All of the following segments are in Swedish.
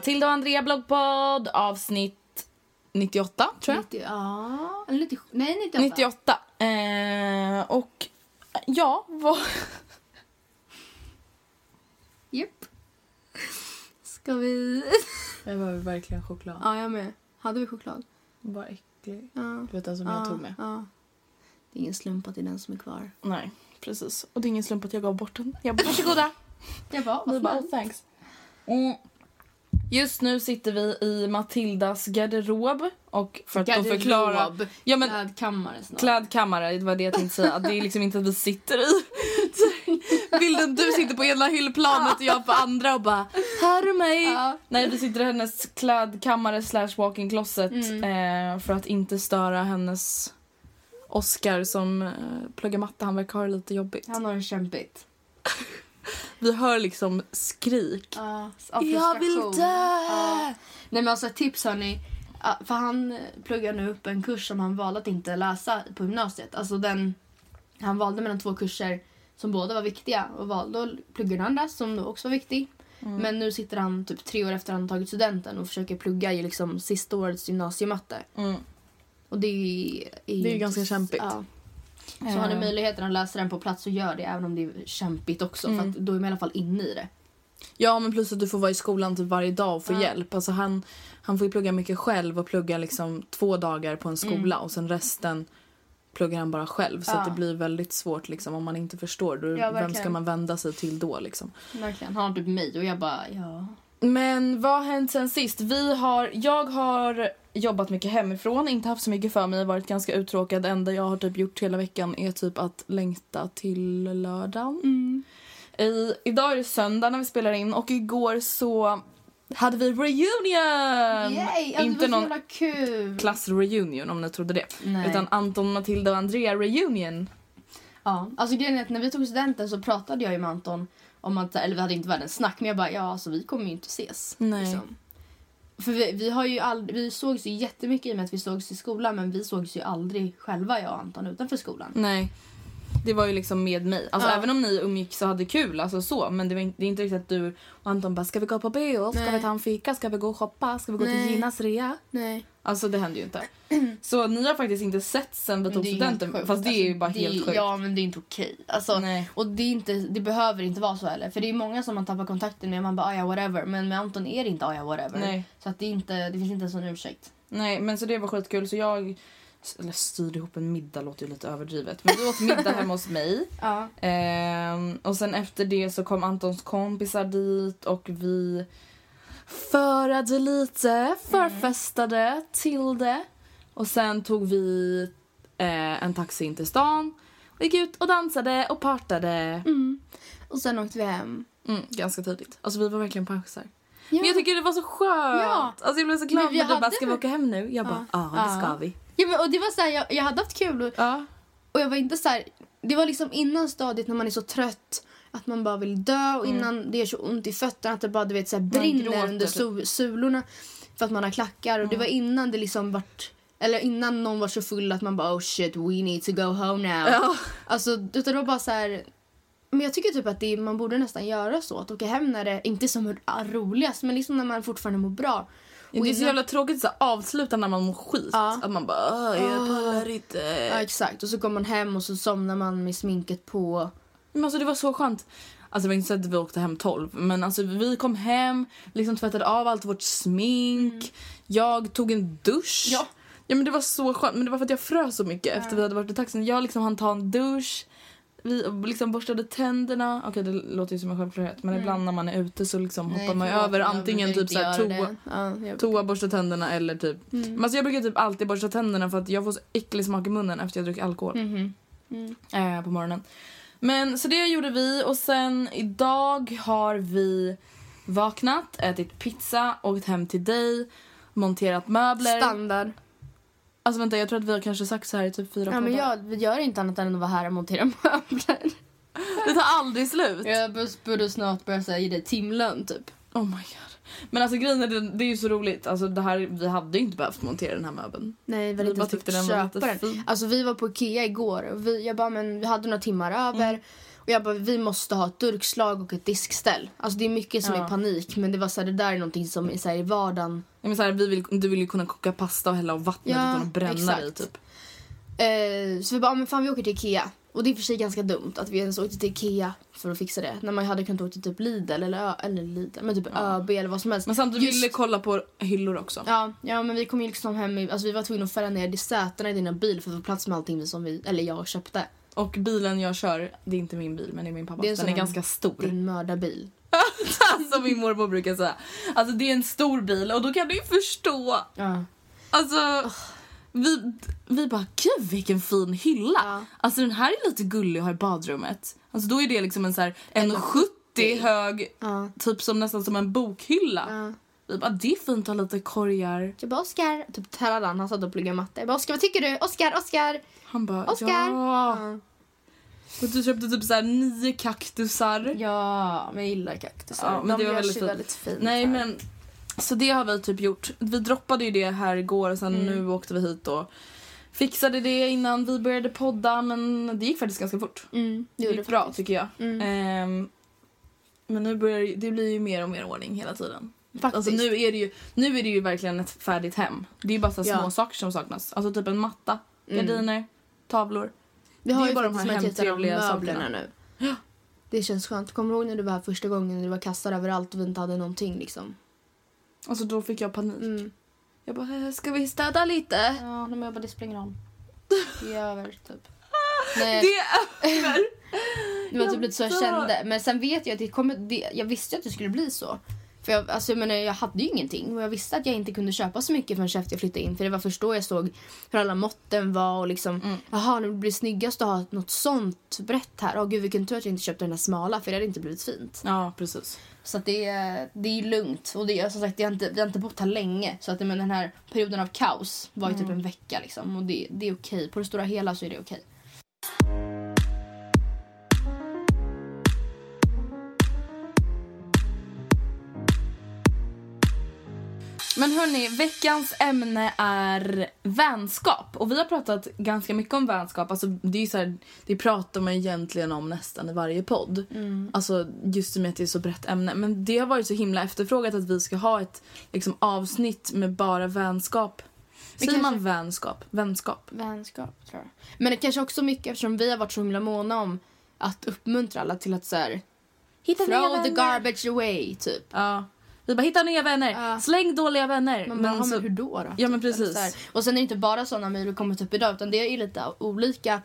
Matilda och Andrea bloggpodd avsnitt 98 tror jag. 90, ja, eller 97. Nej, 98. 98. Eh, och ja, vad... Japp. Ska vi... Jag var verkligen choklad. ja, jag med. Hade vi choklad? Vad äcklig. Ja. Du vet den som ja, jag tog med. Ja. Det är ingen slump att det är den som är kvar. Nej, precis. Och det är ingen slump att jag gav bort den. Jag bara, varsågoda. Jag bara, bara, oh, thanks. Mm. Just nu sitter vi i Matildas garderob och för att då förklara... Garderob. Ja, men Klädkammare snart. Klädkammare, det var det jag tänkte säga. Det är liksom inte att vi sitter i bilden. Du sitter på ena hyllplanet och jag på andra och bara här är mig. Ja. Nej, vi sitter i hennes klädkammare slash walk-in closet Mm. eh, för att inte störa hennes Oscar som eh, pluggar matte. Han verkar ha det lite jobbigt. Han har det kämpigt. Vi hör liksom skrik. Av Jag vill dö! Ja. Nej men alltså tips hörni. Ja, För han pluggar nu upp en kurs som han valde att inte läsa på gymnasiet. Alltså den, han valde mellan två kurser som båda var viktiga och valde att plugga den andra som också var viktig. Mm. Men nu sitter han typ tre år efter han tagit studenten och försöker plugga i liksom sista årets gymnasiematte. Mm. Och det är, Det är ganska kämpigt. Ja. Så har ni Eh. möjligheten att läsa den på plats så gör det även om det är kämpigt också. För Mm. att då är man i alla fall inne i det. Ja, men plus att du får vara i skolan typ varje dag och få Ja. hjälp. Alltså han, han får ju plugga mycket själv och plugga liksom två dagar på en skola och sen resten pluggar han bara själv. Så Mm. Ja. det blir väldigt svårt liksom om man inte förstår. Då, Ja, vem ska man vända sig till då liksom? Verkligen. Han har typ mig och jag bara ja. Men vad har hänt sen sist? Vi har, jag har jobbat mycket hemifrån, inte haft så mycket för mig, varit ganska uttråkad. Det enda jag har typ gjort hela veckan är typ att längta till lördagen. Mm. I, idag är det söndag när vi spelar in och igår så hade vi reunion! Yay! Alltså, inte någon klassreunion om ni trodde det. Nej. Utan Anton, Matilda och Andrea reunion. Ja, alltså grejen är att när vi tog studenten så pratade jag med Anton om att, eller vi hade inte världens snack, men jag bara ja alltså vi kommer ju inte ses. Nej. Liksom. För vi, vi har ju aldrig, vi sågs ju jättemycket i och med att vi sågs i skolan men vi sågs ju aldrig själva jag och Anton utanför skolan. Nej. Det var ju liksom med mig. Alltså Ja. även om ni umgicks och hade kul, alltså så. Men det, var inte, det är inte riktigt att du och Anton bara, ska vi gå på bio? Ska Nej. vi ta en fika? Ska vi gå och shoppa? Ska vi gå Nej. till Ginas rea? Nej. Alltså det hände ju inte. Så ni har faktiskt inte sett sen vi tog studenten. Fast det är ju bara Alltså, det helt sjukt. Ja men det är inte okej. Alltså, Nej. och det, är inte, det behöver inte vara så heller. För det är många som man tappar kontakten med man bara ah, ja whatever. Men med Anton är det inte ah, ja whatever. Nej. Så att det, är inte, det finns inte en sån ursäkt. Nej men så det var skitkul så jag eller styrde ihop en middag låter ju lite överdrivet. Men vi åt middag hemma hos mig. Ja. Ehm, och sen efter det så kom Antons kompisar dit och vi förade lite, förfestade till det. Och sen tog vi eh, en taxi in till stan och gick ut och dansade och partade. Och sen åkte vi hem. Mm, ganska tidigt. Alltså vi var verkligen pausar. Ja. Men jag tycker det var så skönt. Ja. Alltså jag blev så glad vi när du bara ska vi åka hem nu? Jag bara ja, det ska vi. Ja, och det var så här, jag, jag hade haft kul och, Ja. och jag var inte så här, det var liksom innan stadiet när man är så trött att man bara vill dö och innan det gör så ont i fötterna att det bara du vet, så här, brinner gråter under su- sulorna för att man har klackar och det var innan det liksom vart eller innan någon var så full att man bara oh shit we need to go home now. Ja. Alltså utan det var bara så här men jag tycker typ att det, man borde nästan göra så. Att åka hem när det, inte som roligast, men liksom när man fortfarande mår bra. Ja, Och det är så jävla tråkigt att avsluta när man mår skit. Ja. Att man bara "Åh, jag pallar inte. Ja, exakt. Och så kommer man hem och så somnar man med sminket på. Men alltså det var så skönt. Alltså det var inte så att vi åkte hem 12 men alltså vi kom hem, liksom tvättade av allt vårt smink. Jag tog en dusch. Ja. Ja men det var så skönt men det var för att jag frös så mycket efter vi hade varit i taxin. Jag liksom hann ta en dusch. Vi liksom borstade tänderna. Okej det låter ju som en självklarhet men ibland när man är ute så liksom hoppar man ju över antingen typ såhär toa, Ja, toa, borsta tänderna eller typ. Men alltså jag brukar typ alltid borsta tänderna för att jag får så äcklig smak i munnen efter jag druckit alkohol. Mhm. eh, på morgonen. Men så det gjorde vi och sen idag har vi vaknat, ätit pizza, åkt hem till dig, monterat möbler. Standard. Alltså vänta jag tror att vi har kanske sagt så här i typ fyra Ja, men poddar. jag, vi gör inte annat än att vara här och montera möbler. Det tar aldrig slut. Jag borde snart börja säga ge dig timlön typ. Oh my god. Men alltså grejen är det, det är ju så roligt. Alltså det här, vi hade ju inte behövt montera den här möbeln. Nej, Vi väl inte behövt köpa den. Alltså vi var på Ikea igår vi, jag bara, men vi hade några timmar över. Och jag bara, vi måste ha ett durkslag och ett diskställ. Alltså det är mycket som Ja. är panik men det var så här, det där är någonting som är så här, i vardagen. Ja, men så här, vi vill, du vill ju kunna koka pasta och hälla av vattnet Ja, utan att bränna dig typ. Eh, så vi bara, men fan vi åker till Ikea. Och det är och för sig ganska dumt att vi ens åkte till Ikea för att fixa det. När man hade kunnat åka till typ Lidl eller, eller Lidl, men typ ÖB eller vad som helst. Men samtidigt Just- ville kolla på hyllor också. Ja, ja, men vi kom ju liksom hem i, alltså vi var tvungna att fälla ner sätena i dina bil för att få plats med allting som vi, eller jag köpte. Och bilen jag kör, det är inte min bil men det är min pappas. Det är en Den är ganska stor. Din mördarbil. Som min mormor brukar säga. Alltså det är en stor bil och då kan du ju förstå. Ja. Alltså vi, vi bara gud vilken fin hylla. Ja. Alltså den här är lite gullig att ha i badrummet. Alltså då är det liksom en så här 1,70 hög, Ja. typ som nästan som en bokhylla. Ja. Vi bara det är fint att ha lite korgar. Jag bara Oskar, typ Terradan, han satt och pluggade matte. Jag bara Oskar vad tycker du? Oskar, Oskar! Han bara Oskar! ja. Och du köpte typ så här nio kaktusar. Ja, men jag gillar kaktusar. Ja, men De det var väldigt fint. väldigt fint. Nej här. men så det har vi typ gjort. Vi droppade ju det här igår och sen Mm. nu åkte vi hit och fixade det innan vi började podda men det gick faktiskt ganska fort. Mm, Det gjorde gick bra faktiskt. tycker jag. Mm. Ehm, men nu börjar det- det blir ju mer och mer ordning hela tiden. Faktiskt. Alltså nu är det ju, nu är det ju verkligen ett färdigt hem. Det är bara så Ja. små saker som saknas. Alltså typ en matta, Mm. gardiner, tavlor. Vi har det är ju bara de här hemtrevliga möblerna sakerna. nu. Det känns skönt. Kommer du ihåg när du var här första gången när det var kassar överallt och vi inte hade någonting liksom? Alltså då fick jag panik. Mm. Jag bara, "Eh, ska vi städa lite? Ja, men jag bara, det spelar ingen roll. Det är över, typ. Nej, Det är över! det var typ lite så jag kände. Men sen vet jag att det kommer, det, jag visste att det skulle bli så. För jag, alltså, jag, menar, jag hade ju ingenting och jag visste att jag inte kunde köpa så mycket förrän efter jag flyttade in. För det var först då jag såg hur alla måtten var och liksom, jaha, det blir snyggast att ha något sånt brett här. Åh gud vilken tur att jag inte köpte den här smala för det hade inte blivit fint. Ja, precis. Så att det, är- det är lugnt. Och det, är- som sagt, jag har inte, vi har inte bott här länge. Så att men den här perioden av kaos var ju typ en vecka. Liksom, och det, det är okej. På det stora hela så är det okej. Men hörni, veckans ämne är vänskap. Och vi har pratat ganska mycket om vänskap. Alltså, det, är så här, det pratar man egentligen om nästan i varje podd. Alltså, just med att det är så brett ämne. Men det har varit så himla efterfrågat att vi ska ha ett liksom, avsnitt med bara vänskap. Säger kanske- man vänskap? Vänskap? Vänskap tror jag. Men det kanske också mycket eftersom vi har varit så himla måna om att uppmuntra alla till att så här, Hitta throw the garbage away typ. Ja. Vi bara hitta nya vänner, Ja. släng dåliga vänner. Man bara, men men, så, hur då? då? Ja, men Typ, precis. så här. Och sen är det inte bara sådana mejl som kommit upp idag utan det är lite olika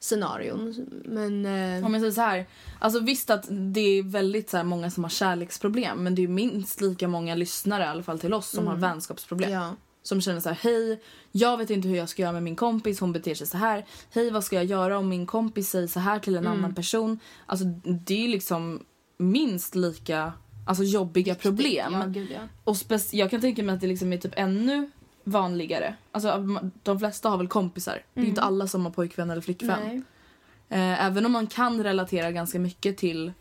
scenarion. Men... Eh, om jag säger så här, alltså visst att det är väldigt så många som har kärleksproblem men det är minst lika många lyssnare i alla fall till oss som har vänskapsproblem. Mm. ja. Som känner så här, hej, jag vet inte hur jag ska göra med min kompis, hon beter sig så här. Hej, vad ska jag göra om min kompis säger så här till en Mm. annan person? Alltså det är liksom minst lika alltså, jobbiga problem. Ja, gud ja. Och jag kan tänka mig att det liksom är typ ännu vanligare. Alltså de flesta har väl kompisar. Det är inte alla som har pojkvän eller flickvän. Eh, även om man kan relatera ganska mycket till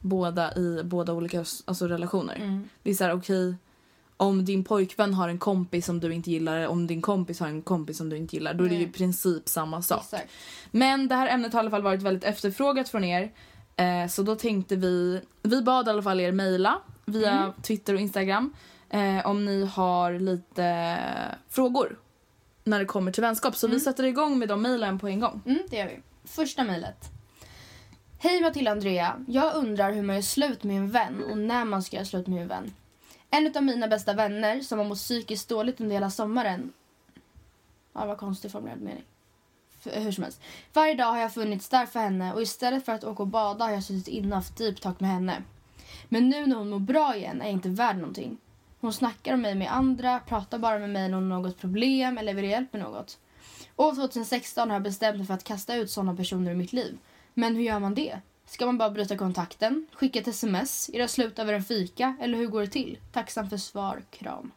båda i båda olika alltså, relationer. Mm. Det är så här, okej, om din pojkvän har en kompis som du inte gillar, om din kompis har en kompis som du inte gillar, då är det ju i princip samma sak. Exakt. Men det här ämnet har i alla fall varit väldigt efterfrågat från er. Eh, så då tänkte vi, vi bad i alla fall er mejla via Mm. Twitter och Instagram eh, om ni har lite frågor när det kommer till vänskap. Så vi sätter igång med de mejlen på en gång. Mm, det gör vi. Första mejlet. Hej Matilda och Andrea. Jag undrar hur man gör slut med en vän och när man ska göra slut med en vän. En av mina bästa vänner som har mått psykiskt dåligt under hela sommaren. Ja, vad konstig formulerad mening. Hur som helst. Varje dag har jag funnits där för henne och istället för att åka och bada har jag suttit inne och haft deep talk med henne. Men nu när hon mår bra igen är jag inte värd någonting. Hon snackar om mig med andra, pratar bara med mig när hon har något problem eller vill ha hjälp med något. År 2016 har jag bestämt mig för att kasta ut sådana personer ur mitt liv. Men hur gör man det? Ska man bara bryta kontakten, skicka ett sms, göra slut över en fika eller hur går det till? Tacksam för svar, kram.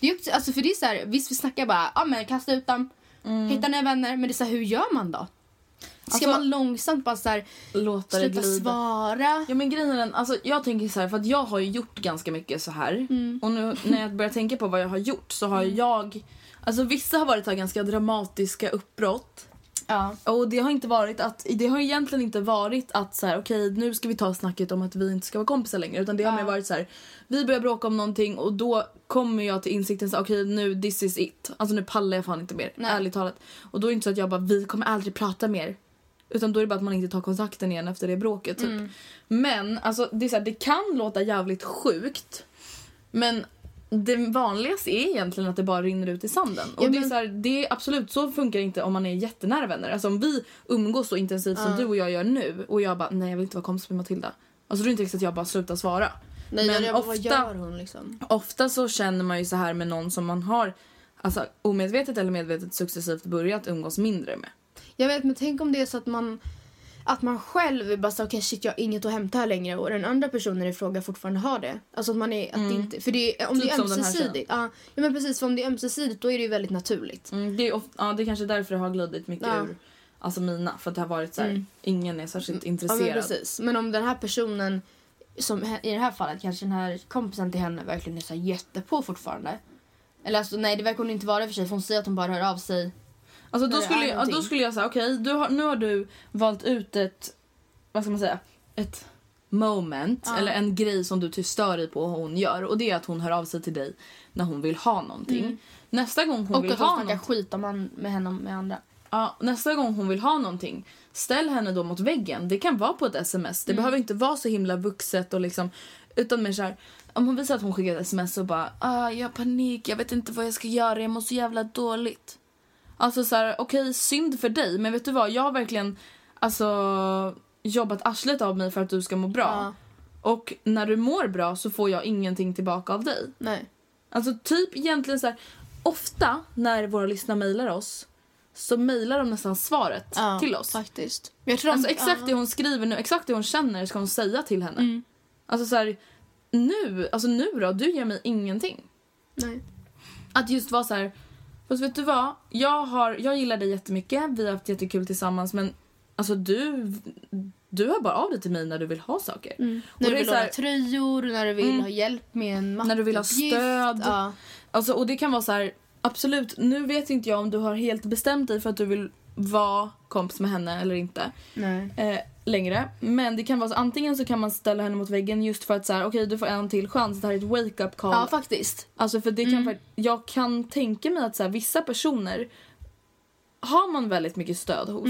Det är också, alltså för det är så här, visst vi snackar bara, ja men kasta ut dem, hitta nya vänner, men det är så här, hur gör man då? Ska Alltså- man långsamt bara så här, Låta sluta svara? Ja men grejen är den, alltså jag tänker så här, för att jag har ju gjort ganska mycket så här. Mm. Och nu när jag börjar tänka på vad jag har gjort så har jag, alltså vissa har varit här ganska dramatiska uppbrott. Ja. Och det har inte varit att, det har egentligen inte varit att så här, okej nu ska vi ta snacket om att vi inte ska vara kompisar längre. Utan det har Ja. mer varit så här, vi börjar bråka om någonting och då kommer jag till insikten så okej nu this is it. Alltså nu pallar jag fan inte mer, Nej. ärligt talat. Och då är det inte så att jag bara, vi kommer aldrig prata mer. Utan då är det bara att man inte tar kontakten igen efter det bråket typ. Mm. Men alltså det, är så här, det kan låta jävligt sjukt. Men det vanligaste är egentligen att det bara rinner ut i sanden. Och Ja, det, är så här, det är absolut så funkar det inte om man är jättenära vänner. Alltså om vi umgås så intensivt som Ja. du och jag gör nu och jag bara nej jag vill inte vara kompis med Matilda. Alltså då är det inte riktigt att jag bara slutar svara. Nej, Men jag, vad ofta- gör hon liksom? Ofta så känner man ju så här med någon som man har alltså, omedvetet eller medvetet successivt börjat umgås mindre med. Jag vet, men tänk om det är så att man att man själv bara så okej shit jag har inget att hämta här längre och den andra personen i fråga fortfarande har det. Alltså att man är, att det inte, för det är, om Typ det är ömsesidigt. Ja, ja men precis, för om det är ömsesidigt då är det ju väldigt naturligt. Mm, det, är of- ja, det är kanske därför det har glidit mycket Ja. ur alltså mina. För att det har varit så här, Mm. ingen är särskilt Ja, intresserad. men precis. Men om den här personen, som i det här fallet kanske den här kompisen till henne verkligen är så här jättepå fortfarande. Eller alltså nej det verkar hon inte vara för sig för hon säger att hon bara hör av sig. Alltså då skulle, jag, ja, då skulle jag säga okej, har, nu har du valt ut ett, vad ska man säga, ett moment Ja. eller en grej som du typ stör dig på hon gör och det är att hon hör av sig till dig när hon vill ha någonting. Nästa gång hon Mm. och vill att ha hon snackar någonting, skit om man, med henne med andra. ja, nästa gång hon vill ha någonting, ställ henne då mot väggen. Det kan vara på ett sms. Mm. Det behöver inte vara så himla vuxet och liksom utan mer så här, om hon visar att hon skickar ett sms och bara ah, jag har panik, jag vet inte vad jag ska göra, jag mår så jävla dåligt. Alltså så här, okej synd för dig men vet du vad, jag har verkligen alltså jobbat arslet av mig för att du ska må bra. Ja. Och när du mår bra så får jag ingenting tillbaka av dig. Nej. Alltså typ egentligen så här, ofta när våra lyssnare mejlar oss så mejlar de nästan svaret Ja, till oss. Faktiskt. Jag tror Alltså de- exakt ja. det hon skriver nu, exakt det hon känner ska hon säga till henne. Mm. Alltså så här, nu, alltså nu då, du ger mig ingenting. Nej. Att just vara så här, fast vet du vad? Jag, har, jag gillar dig jättemycket, vi har haft jättekul tillsammans men alltså du, du hör bara av dig till mig när du vill ha saker. Mm. När du vill här- låna tröjor, när du vill Mm. ha hjälp med en När du vill ha stöd. Ja. Alltså, och det kan vara så här, absolut, nu vet inte jag om du har helt bestämt dig för att du vill vara kompis med henne eller inte eh, längre. Men det kan vara så, antingen så kan man ställa henne mot väggen just för att så här, okej du får en till chans, det här är ett wake up call. Ja, faktiskt. Alltså för det kan, fakt- jag kan tänka mig att så här, vissa personer har man väldigt mycket stöd hos.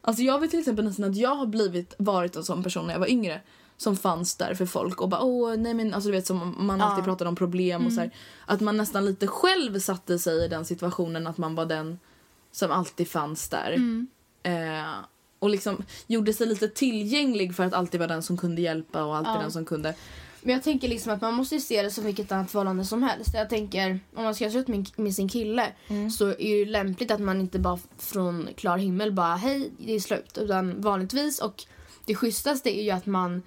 Alltså jag vet till exempel nästan att jag har blivit, varit en sån person när jag var yngre som fanns där för folk och bara åh nej men alltså du vet som man alltid pratade om problem och så här, att man nästan lite själv satte sig i den situationen att man var den som alltid fanns där. Eh, och liksom gjorde sig lite tillgänglig för att alltid vara den som kunde hjälpa och alltid den som kunde. Men jag tänker liksom att man måste ju se det som vilket annat förhållande som helst. Jag tänker, om man ska göra slut med, sin kille så är det ju lämpligt att man inte bara från klar himmel bara hej, det är slut. Utan vanligtvis och det schysstaste är ju att man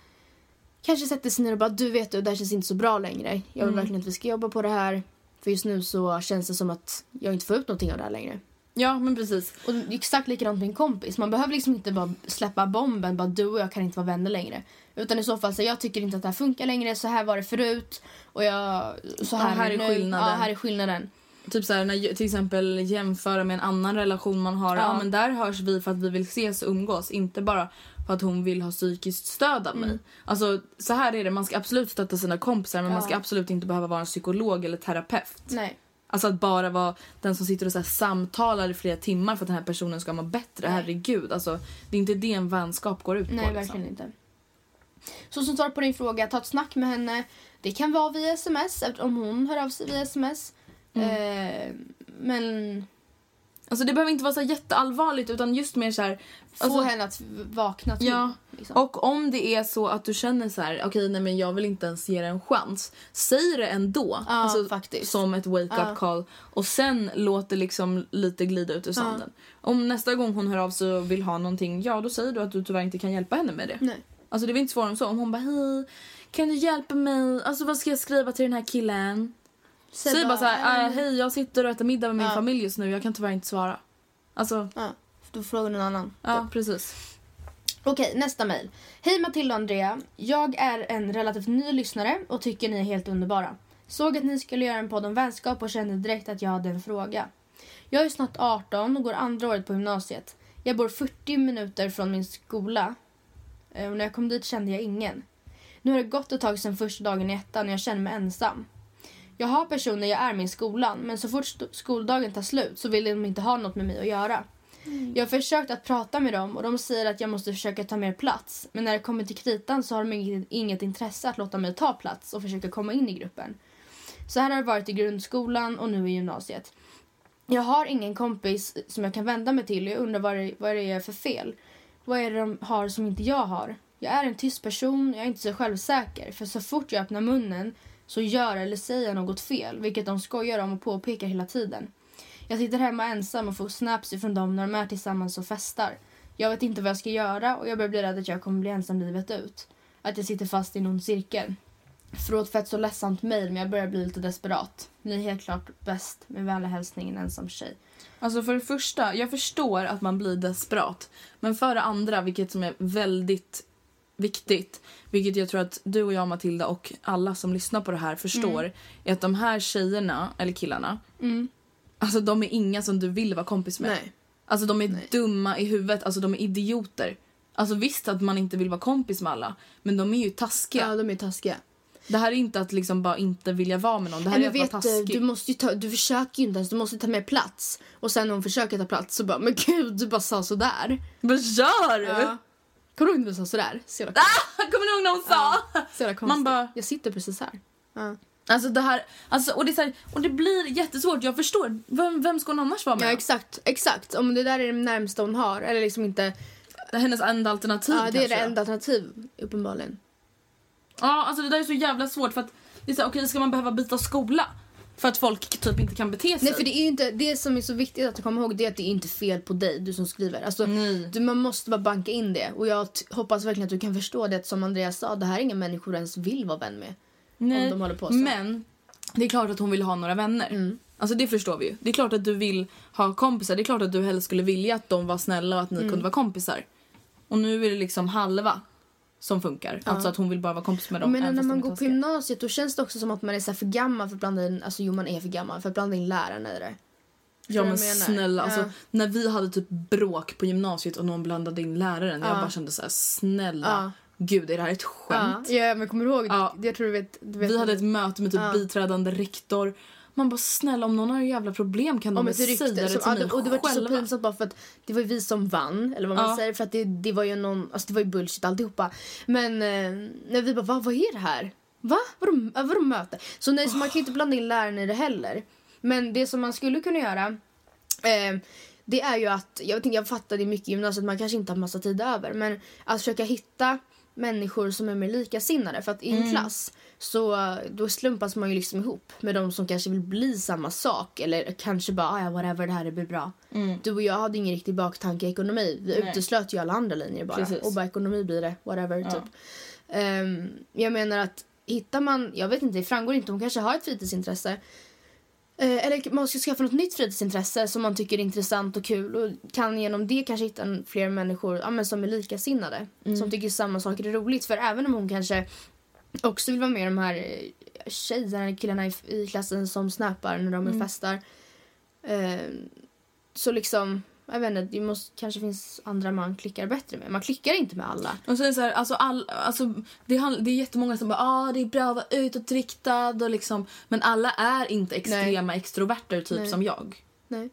kanske sätter sig ner och bara du vet du, det här känns inte så bra längre. Jag vill verkligen att vi ska jobba på det här. För just nu så känns det som att jag inte får ut någonting av det här längre. Ja men precis. Och är exakt likadant med en kompis. Man behöver liksom inte bara släppa bomben, bara du och jag kan inte vara vänner längre. Utan i så fall så jag tycker inte att det här funkar längre, så här var det förut och jag, så här, Ja, här är nu. skillnaden. Ja, här är skillnaden. Typ så här, när, till exempel jämföra med en annan relation man har. Ja. men där hörs vi för att vi vill ses och umgås. Inte bara för att hon vill ha psykiskt stöd av mig. Alltså så här är det, man ska absolut stötta sina kompisar men man ska absolut inte behöva vara en psykolog eller terapeut. Nej. Alltså att bara vara den som sitter och så samtalar i flera timmar för att den här personen ska må bättre. Herregud, alltså det är inte det en vänskap går ut Nej, på. verkligen liksom. inte. Så som svar på din fråga, ta ett snack med henne. Det kan vara via sms, om hon hör av sig via sms. Mm. Eh, men Alltså det behöver inte vara så jätteallvarligt utan just mer så här... få Alltså, henne att vakna till. Ja, liksom. och om det är så att du känner så här, okej nej men jag vill inte ens ge det en chans. Säg det ändå. Alltså, Ja, faktiskt. Som ett wake-up Ja. call. Och sen låt det liksom lite glida ut ur sanden. Om nästa gång hon hör av sig och vill ha någonting, ja då säger du att du tyvärr inte kan hjälpa henne med det. Nej. Alltså det är inte svårare än så. Om hon bara hej, kan du hjälpa mig? Alltså vad ska jag skriva till den här killen? Säg, bara så här, äh, hej jag sitter och äter middag med min Ja. familj just nu, jag kan tyvärr inte svara. Alltså, Ja, då frågar någon annan. ja precis. Okej, nästa mejl. Hej Matilda och Andrea. Jag är en relativt ny lyssnare och tycker ni är helt underbara. Såg att ni skulle göra en podd om vänskap och kände direkt att jag hade en fråga. Jag är snart 18 och går andra året på gymnasiet. Jag bor 40 minuter från min skola eh, och när jag kom dit kände jag ingen. Nu har det gått ett tag sedan första dagen i ettan och jag känner mig ensam. Jag har personer jag är med i skolan men så fort skoldagen tar slut så vill de inte ha något med mig att göra. Jag har försökt att prata med dem och de säger att jag måste försöka ta mer plats. Men när det kommer till kritan så har de inget, inget intresse att låta mig ta plats och försöka komma in i gruppen. Så här har det varit i grundskolan och nu i gymnasiet. Jag har ingen kompis som jag kan vända mig till och jag undrar vad det, vad det är för fel. Vad är det de har som inte jag har? Jag är en tyst person, jag är inte så självsäker. För så fort jag öppnar munnen så gör eller säger jag något fel, vilket de skojar om och påpekar hela tiden. Jag sitter hemma ensam och får snaps ifrån dem när de är tillsammans och festar. Jag vet inte vad jag ska göra och jag börjar bli rädd att jag kommer bli ensam livet ut. Att jag sitter fast i någon cirkel. Förlåt för ett så ledsamt mejl men jag börjar bli lite desperat. Ni är helt klart bäst. Med vänliga hälsning en ensam tjej. Alltså för det första, jag förstår att man blir desperat. Men för det andra, vilket som är väldigt viktigt, vilket jag tror att du och jag Matilda och alla som lyssnar på det här förstår, är att de här tjejerna, eller killarna, alltså de är inga som du vill vara kompis med. Nej. Alltså de är dumma i huvudet, alltså de är idioter. Alltså visst att man inte vill vara kompis med alla, men de är ju taskiga. Ja, de är taskiga. Det här är inte att liksom bara inte vilja vara med någon, det här Men är vet taskig. du måste ta, du försöker ju inte ens, du måste ta mer plats. Och sen när hon försöker ta plats så bara, men gud du bara sa sådär. Vad gör du? Ja. Kommer du ihåg när du sa sådär? Så jävla, Kommer du ihåg när hon sa? så jävla. Man bara- Jag sitter precis här. Ja. Alltså det här, alltså, och, det är så här, och det blir jättesvårt, jag förstår. Vem, vem ska hon annars vara med? Ja exakt, exakt. Om det där är det närmsta hon har. Eller liksom inte... Det är hennes enda alternativ Ja, det är kanske. det enda alternativ uppenbarligen. Ja, alltså det där är så jävla svårt för att det är så här, okej ska man behöva byta skola? För att folk typ inte kan bete sig? Nej för det är inte, det som är så viktigt att komma ihåg det är att det är inte fel på dig, du som skriver. Alltså, Nej. du, man måste bara banka in det. Och jag hoppas verkligen att du kan förstå det att som Andreas sa, det här är inga människor ens vill vara vän med. Nej, om de håller på så. Men det är klart att hon vill ha några vänner. Mm. Alltså det förstår vi ju. Det är klart att du vill ha kompisar. Det är klart att du helst skulle vilja att de var snälla och att ni Mm. kunde vara kompisar. Och nu är det liksom halva som funkar. Alltså att hon vill bara vara kompis med dem. Men när man går på gymnasiet då känns det också som att man är så för gammal för att blanda in, alltså jo man är för gammal för att blanda in lärarna i det. Ja men jag snälla, alltså, Ja. när vi hade typ bråk på gymnasiet och någon blandade in läraren. Jag Ja. bara kände så här: snälla, Ja. gud är det här ett Ja, skämt? ja men kommer du ihåg? Ja. Jag tror du vet, du vet Vi hade ett möte med typ Ja. biträdande rektor. Man bara snälla om någon har jävla problem kan de väl säga det Som, till ja, mig och det var så själva. pinsamt bara för att det var ju vi som vann. Eller vad man Ja. säger. För att det, det var ju någon, alltså det var ju bullshit alltihopa. Men eh, när vi bara, Va, vad är det här? Va? Vadå, vadå möte? Så nej, så man kan ju inte blanda in läraren i det heller. Men det som man skulle kunna göra eh, det är ju att, jag, inte, jag fattar det mycket i gymnasiet, man kanske inte har massa tid över. Men att försöka hitta människor som är mer likasinnade. För att i en klass så då slumpas man ju liksom ihop med de som kanske vill bli samma sak. Eller kanske bara, "Ah, ja whatever, det här blir bra. Du och jag hade ingen riktig baktanke i ekonomi. Vi Nej. uteslöt ju alla andra linjer bara. Precis. Och bara ekonomi blir det, whatever. Ja. Typ. Ehm, jag menar att hittar man, jag vet inte, det framgår inte, hon kanske har ett fritidsintresse. Eh, eller man ska skaffa något nytt fritidsintresse som man tycker är intressant och kul och kan genom det kanske hitta fler människor ja, men som är likasinnade. Som tycker samma saker är roligt. För även om hon kanske också vill vara med de här eh, tjejerna killarna i, i klassen som snappar när de är festar. Eh, så liksom, jag vet inte, det måste, kanske finns andra man klickar bättre med. Man klickar inte med alla. Och det så här, alltså all, alltså, det, handl- det är jättemånga som bara ah, det är bra att vara utåtriktad och liksom, men alla är inte extrema extroverter typ Nej. som jag. Nej.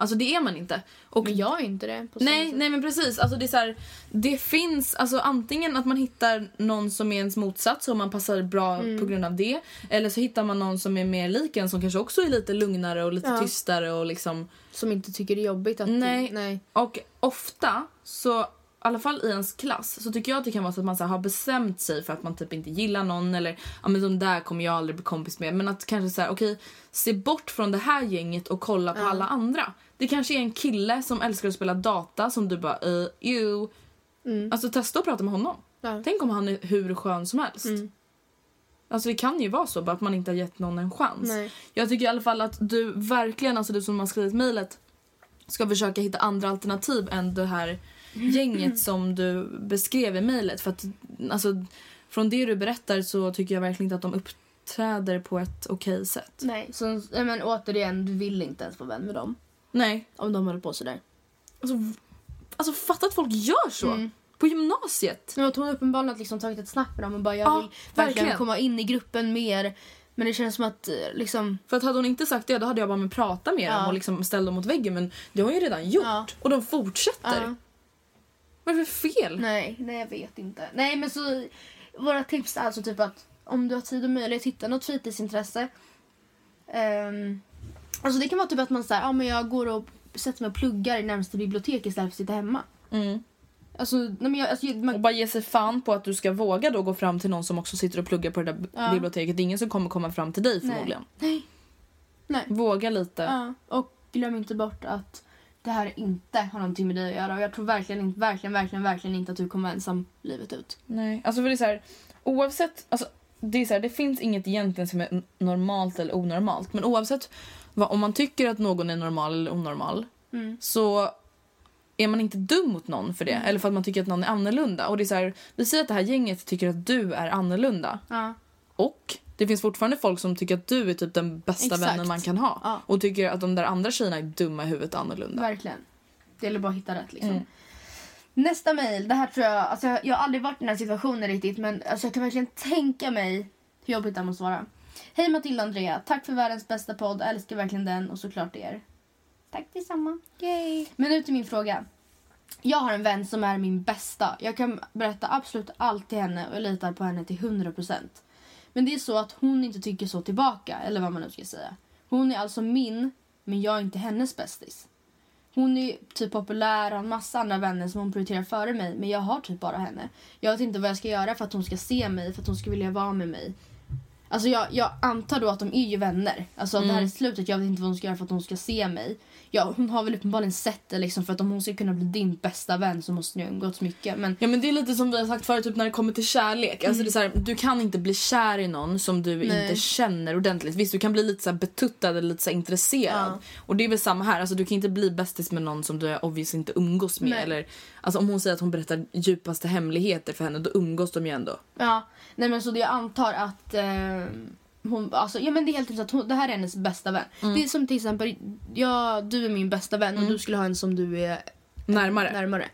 Alltså det är man inte. Och Men jag är inte det. Nej, nej men precis. Alltså det är så här, det finns alltså antingen att man hittar någon som är ens motsats och man passar bra Mm. på grund av det. Eller så hittar man någon som är mer lik en som kanske också är lite lugnare och lite Ja. tystare och liksom. Som inte tycker det är jobbigt att... Nej. nej. Och ofta så, i alla fall i ens klass, så tycker jag att det kan vara så att man så har bestämt sig för att man typ inte gillar någon eller ja men de där kommer jag aldrig bli kompis med. Men att kanske så här, okej, se bort från det här gänget och kolla på alla andra. Det kanske är en kille som älskar att spela data som du bara, uh, you. Alltså testa att prata med honom. Ja. Tänk om han är hur skön som helst. Alltså det kan ju vara så, bara att man inte har gett någon en chans. Nej. Jag tycker i alla fall att du verkligen, alltså du som har skrivit mejlet, ska försöka hitta andra alternativ än det här gänget som du beskrev i mejlet. För att alltså, från det du berättar så tycker jag verkligen inte att de uppträder på ett okej sätt. Nej, så, men återigen, du vill inte ens vara vän med dem. Nej. Om de håller på sådär. Alltså, alltså fatta att folk gör så! Mm. På gymnasiet. Har hon uppenbarligen liksom tagit ett snack med dem och bara jag Ja, vill verkligen, verkligen. komma in i gruppen mer. Men det känns som att eh, liksom... För att hade hon inte sagt det då hade jag bara med prata med Ja. dem och liksom ställa dem mot väggen men det har hon ju redan gjort. Ja. Och de fortsätter. Ja. Vad är det för fel? Nej, nej jag vet inte. Nej men så våra tips är alltså typ att om du har tid och möjlighet hitta något fritidsintresse. Um, alltså det kan vara typ att man säger, ja men jag går och sätter mig och pluggar i närmaste bibliotek istället för att sitta hemma. Mm. Alltså, nej men jag, alltså, Och man, bara ge sig fan på att du ska våga då gå fram till någon som också sitter och pluggar på det där Ja. biblioteket. Det är ingen som kommer komma fram till dig förmodligen. nej. Nej. Våga lite. Ja, och glöm inte bort att det här inte har någonting med dig att göra. Och jag tror verkligen, verkligen, verkligen, verkligen inte att du kommer ensam livet ut. Nej, alltså för det är så här, oavsett, alltså det är så här, det finns inget egentligen som är normalt eller onormalt. Men oavsett om man tycker att någon är normal eller onormal Mm. så är man inte dum mot någon för det. Eller för att man tycker att någon är annorlunda. Och det är så här, vi säger att det här gänget tycker att du är annorlunda. Ja. Och det finns fortfarande folk som tycker att du är typ den bästa Exakt. vännen man kan ha. Ja. Och tycker att de där andra tjejerna är dumma i huvudet annorlunda. Verkligen. Det gäller bara att hitta rätt liksom. Mm. Nästa mejl, det här tror jag, alltså jag, jag har aldrig varit i den här situationen riktigt men alltså jag kan verkligen tänka mig hur jobbigt det måste vara. Hej Matilda och Andrea, tack för världens bästa podd, älskar verkligen den och såklart er. Tack detsamma. Yay. Men nu till min fråga. Jag har en vän som är min bästa. Jag kan berätta absolut allt till henne och jag litar på henne till 100%. Men det är så att hon inte tycker så tillbaka, eller vad man nu ska säga. Hon är alltså min, men jag är inte hennes bästis. Hon är typ populär och har en massa andra vänner som hon prioriterar före mig. Men jag har typ bara henne. Jag vet inte vad jag ska göra för att hon ska se mig, för att hon ska vilja vara med mig. Alltså jag, jag antar då att de är ju vänner. Alltså att det här är slutet. Jag vet inte vad hon ska göra för att hon ska se mig. Ja, hon har väl uppenbarligen sett det liksom för att om hon ska kunna bli din bästa vän så måste ni ha umgåtts mycket. Men Ja men det är lite som vi har sagt förut typ när det kommer till kärlek. Alltså det är så här, du kan inte bli kär i någon som du Nej. inte känner ordentligt. Visst du kan bli lite så här betuttad eller lite så intresserad. Ja. Och det är väl samma här. Alltså du kan inte bli bästis med någon som du obviously inte umgås med. Nej. Eller, alltså om hon säger att hon berättar djupaste hemligheter för henne då umgås de ju ändå. Ja, nej men så det jag antar att eh, hon, alltså, ja men det är helt enkelt att hon, det här är hennes bästa vän. Det är som till exempel, ja, du är min bästa vän och du skulle ha en som du är Närmare. närmare.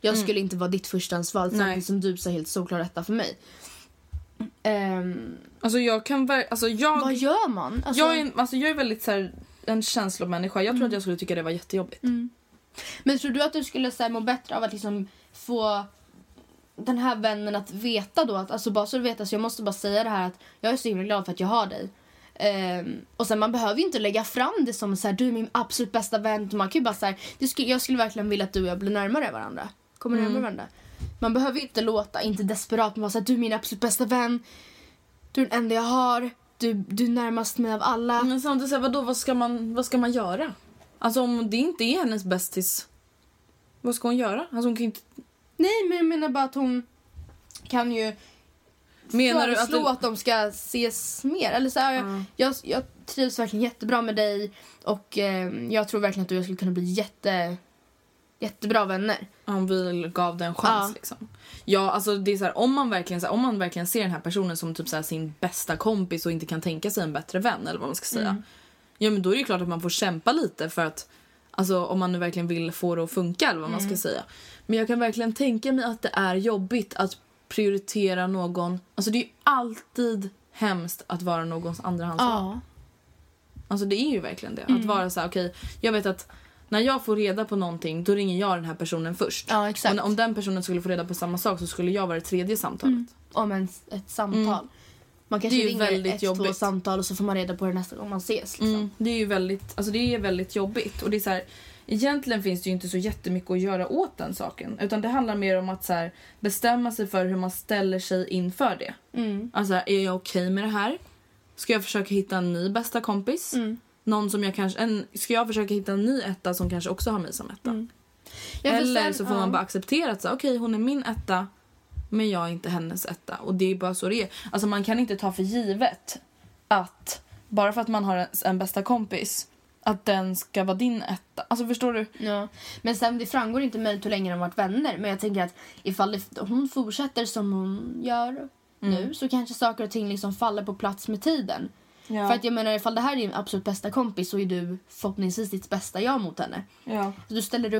Jag skulle inte vara ditt förstahandsval samtidigt som du säger helt solklar rätta för mig. Ehm, Alltså jag kan ver- alltså jag, vad gör man? Alltså, jag, är, alltså jag är väldigt så här, en känslomänniska. Jag tror att jag skulle tycka det var jättejobbigt. Men tror du att du skulle så här, må bättre av att liksom få den här vännen att veta då att, alltså bara så du vet, alltså jag måste bara säga det här att jag är så himla glad för att jag har dig. Ehm, och sen man behöver ju inte lägga fram det som så här, du är min absolut bästa vän. Man kan ju bara skulle, jag skulle verkligen vilja att du och jag blir närmare varandra. Kommer närmare varandra. Man behöver ju inte låta, inte desperat, men bara säga du är min absolut bästa vän. Du är den enda jag har. Du, du är närmast mig av alla. Men samtidigt, så här, vadå, vad, ska man, vad ska man göra? Alltså om det inte är hennes bästis, vad ska hon göra? Alltså hon kan inte... Nej, men jag menar bara att hon kan ju Menar du att föreslå du- att, de ska ses mer. Eller så här, jag, jag, jag trivs verkligen jättebra med dig och eh, jag tror verkligen att du och jag skulle kunna bli jätte, jättebra vänner. Om vi gav den en chans Ja. liksom. Ja, alltså det är så här, om man verkligen så här, om man verkligen ser den här personen som typ så sin bästa kompis och inte kan tänka sig en bättre vän eller vad man ska säga. Mm. Ja, men då är det ju klart att man får kämpa lite för att alltså om man nu verkligen vill få det att funka eller vad man Mm. ska säga. Men jag kan verkligen tänka mig att det är jobbigt att prioritera någon. Alltså det är ju alltid hemskt att vara någons andrahandsval. Alltså det är ju verkligen det. Mm. Att vara så här, okej, jag vet att när jag får reda på någonting då ringer jag den här personen först. Ja, om den personen skulle få reda på samma sak så skulle jag vara det tredje samtalet. Om en, ett samtal. Man kanske. Det är ringer väldigt ett, två jobbigt. samtal och så får man reda på det nästa gång man ses. Liksom. Mm, det är ju väldigt, alltså det är väldigt jobbigt. Och det är så här, egentligen finns det ju inte så jättemycket att göra åt den saken. Utan det handlar mer om att så här, bestämma sig för hur man ställer sig inför det. Mm. Alltså, är jag okej med det här? Ska jag försöka hitta en ny bästa kompis? Mm. Någon som jag kanske, en, ska jag försöka hitta en ny etta som kanske också har mig som etta? Mm. Eller sen- så får man bara acceptera att så, okej hon är min etta men jag är inte hennes etta. Och det är bara så det är. Alltså man kan inte ta för givet att bara för att man har en, bästa kompis att den ska vara din etta. Alltså förstår du? Ja. Men sen det framgår inte möjligt hur länge de varit vänner. Men jag tänker att ifall det, hon fortsätter som hon gör nu så kanske saker och ting liksom faller på plats med tiden. Ja. För att jag menar ifall det här är din absolut bästa kompis så är du förhoppningsvis ditt bästa jag mot henne. ja. Så du ställer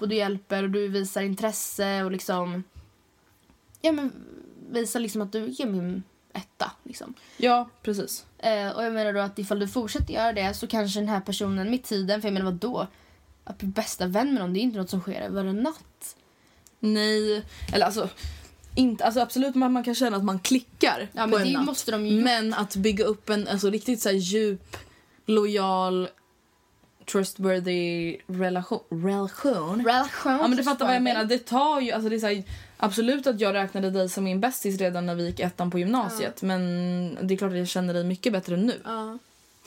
Och du hjälper och du visar intresse och liksom... Ja men visar liksom att du är min etta liksom. Ja, precis. Eh, och jag menar då att ifall du fortsätter göra det så kanske den här personen med tiden, för jag menar då? Att bli bästa vän med någon, det är inte något som sker över en natt. Nej, eller alltså, inte, alltså absolut man, man kan känna att man klickar Ja, men en det måste de ju- Men att bygga upp en alltså, riktigt så djup, lojal, trustworthy relation. relation. Relation. Ja men du fattar vad jag menar. Det tar ju, alltså det är så här, absolut att jag räknade dig som min bästis redan när vi gick ettan på gymnasiet. Men det är klart att jag känner dig mycket bättre nu. Ja.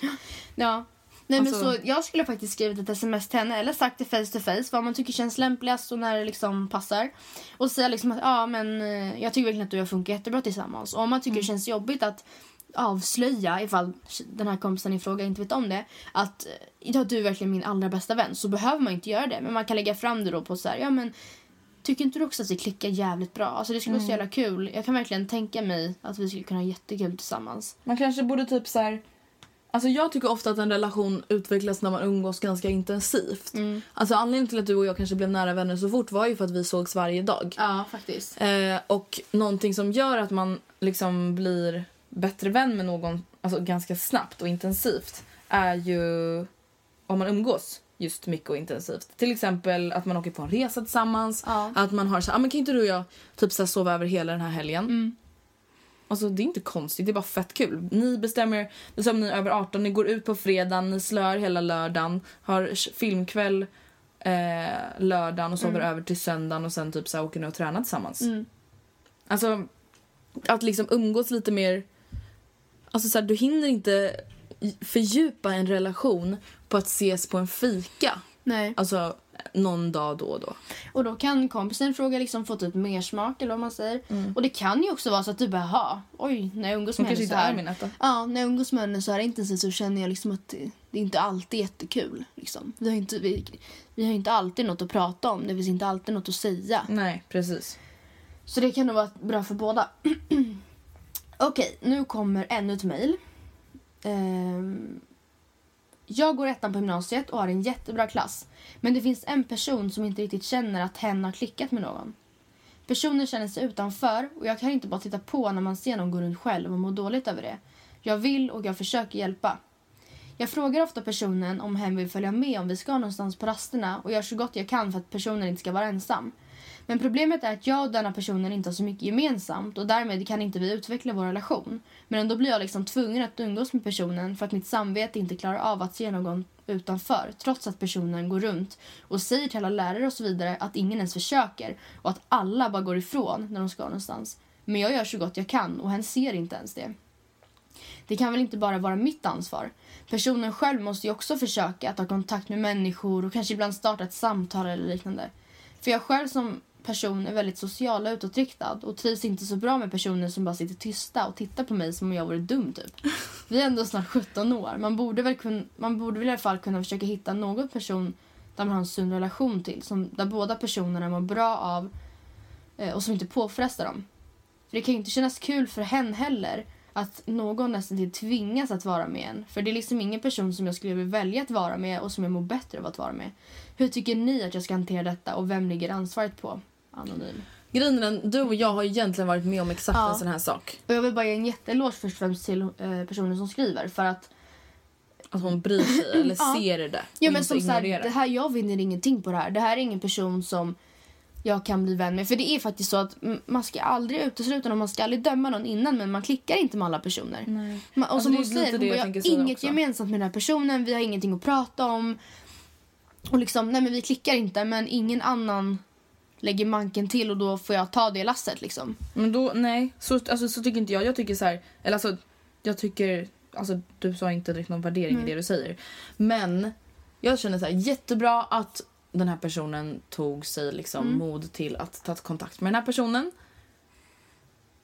ja. Nej Alltså- men så jag skulle faktiskt skrivit ett sms till henne eller sagt det face to face vad man tycker känns lämpligast och när det liksom passar. Och säga liksom att ja men eh, jag tycker verkligen att du och jag funkar jättebra tillsammans. Och om man tycker det känns jobbigt att avslöja, ifall den här kompisen i fråga inte vet om det, att eh, ja, du är verkligen min allra bästa vän, så behöver man inte göra det. Men man kan lägga fram det då på så här, ja men Tycker inte du också att vi klickar jävligt bra? Alltså det skulle vara så jävla kul. Jag kan verkligen tänka mig att vi skulle kunna ha jättekul tillsammans. Man kanske borde typ så här... Alltså jag tycker ofta att en relation utvecklas när man umgås ganska intensivt. Alltså anledningen till att du och jag kanske blev nära vänner så fort var ju för att vi sågs varje dag. Ja, faktiskt. Eh, och någonting som gör att man liksom blir bättre vän med någon alltså ganska snabbt och intensivt är ju om man umgås just mycket och intensivt. Till exempel att man åker på en resa tillsammans. Ja. Att man har så ah, men kan inte du och jag typ så här, sova över hela den här helgen? Mm. Alltså det är inte konstigt, det är bara fett kul. Ni bestämmer, bestämmer ni är över 18, ni går ut på fredagen, ni slör hela lördagen, har filmkväll eh, lördagen och sover över till söndagen och sen typ så här, åker ni och tränar tillsammans. Mm. Alltså att liksom umgås lite mer, alltså så här, du hinner inte fördjupa en relation på att ses på en fika. Nej. Alltså någon dag då och då. Och då kan kompisen fråga liksom få typ mer smak eller vad man säger. Och det kan ju också vara så att du bara, ha, oj, när jag umgås med henne så här. är min etta. Ja, när jag umgås med henne så här intensivt så känner jag liksom att det, det är inte alltid jättekul. Liksom. Vi, har inte, vi, vi har inte alltid något att prata om, det finns inte alltid något att säga. Nej, precis. Så det kan nog vara bra för båda. Okej, nu kommer ännu ett mejl. Ehm, jag går ettan på gymnasiet och har en jättebra klass. Men det finns en person som inte riktigt känner att hen har klickat med någon. Personen känner sig utanför och jag kan inte bara titta på när man ser någon gå runt själv och må dåligt över det. Jag vill och jag försöker hjälpa. Jag frågar ofta personen om hen vill följa med om vi ska någonstans på rasterna och gör så gott jag kan för att personen inte ska vara ensam. Men problemet är att jag och denna personen inte har så mycket gemensamt och därmed kan inte vi utveckla vår relation. Men ändå blir jag liksom tvungen att umgås med personen för att mitt samvete inte klarar av att se någon utanför trots att personen går runt och säger till alla lärare och så vidare att ingen ens försöker och att alla bara går ifrån när de ska någonstans. Men jag gör så gott jag kan och hen ser inte ens det. Det kan väl inte bara vara mitt ansvar? Personen själv måste ju också försöka att ha kontakt med människor och kanske ibland starta ett samtal eller liknande. För jag själv som person är väldigt social och utåtriktad och trivs inte så bra med personer som bara sitter tysta och tittar på mig som om jag vore dum typ. Vi är ändå snart 17 år. Man borde väl, kun, man borde väl i alla fall kunna försöka hitta någon person där man har en sund relation till. Som, där båda personerna mår bra av eh, och som inte påfrestar dem. För det kan ju inte kännas kul för hen heller att någon nästan tvingas att vara med en. För det är liksom ingen person som jag skulle vilja välja att vara med och som jag mår bättre av att vara med. Hur tycker ni att jag ska hantera detta och vem ligger ansvaret på? Anonym. Grejen är du och jag har egentligen varit med om exakt Ja. en sån här sak. Och jag vill bara ge en jätteeloge först och främst till eh, personen som skriver för att Att hon bryr sig eller Ja. ser det Ja men som så här, det här, jag vinner ingenting på det här. Det här är ingen person som jag kan bli vän med. För det är faktiskt så att man ska aldrig utesluta någon, man ska aldrig döma någon innan men man klickar inte med alla personer. Nej. Man, och Alltså, som hon säger, hon jag bara, jag har inget också." gemensamt med den här personen, vi har ingenting att prata om. Och liksom, nej men vi klickar inte men ingen annan lägger manken till och då får jag ta det lasset liksom. Men då, nej, så, alltså, så tycker inte jag. Jag tycker så här, eller alltså, jag tycker, alltså du sa inte direkt någon värdering i det du säger. Men jag känner så här, jättebra att den här personen tog sig liksom mod till att ta kontakt med den här personen.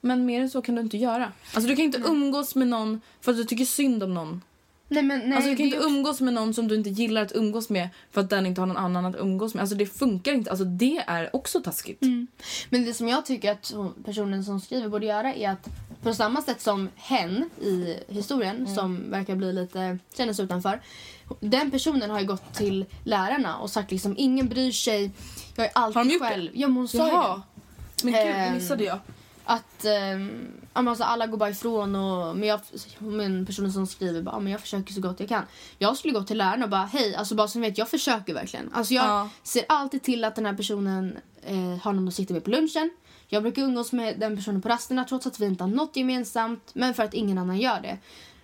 Men mer än så kan du inte göra. Alltså du kan inte umgås med någon för att du tycker synd om någon. Nej men nej. alltså du kan det inte umgås med någon som du inte gillar att umgås med för att den inte har någon annan att umgås med. Alltså det funkar inte. Alltså det är också taskigt. Men det som jag tycker att personen som skriver borde göra är att på samma sätt som hen i historien som verkar bli lite känner sig utanför. Den personen har ju gått till lärarna och sagt liksom ingen bryr sig. Jag är alltid Har de gjort det? själv. Ja men hon sa ju Jaha. det. Men gud, det Ehm, missade jag. Att um, alltså, alla går bara ifrån och men, jag, men personen som skriver bara, "Ja, men jag försöker så gott jag kan. Jag skulle gå till läraren och bara hej, alltså bara som vet jag försöker verkligen. Alltså jag Ja. ser alltid till att den här personen eh, har någon att sitta med på lunchen. Jag brukar umgås med den personen på rasterna trots att vi inte har något gemensamt men för att ingen annan gör det.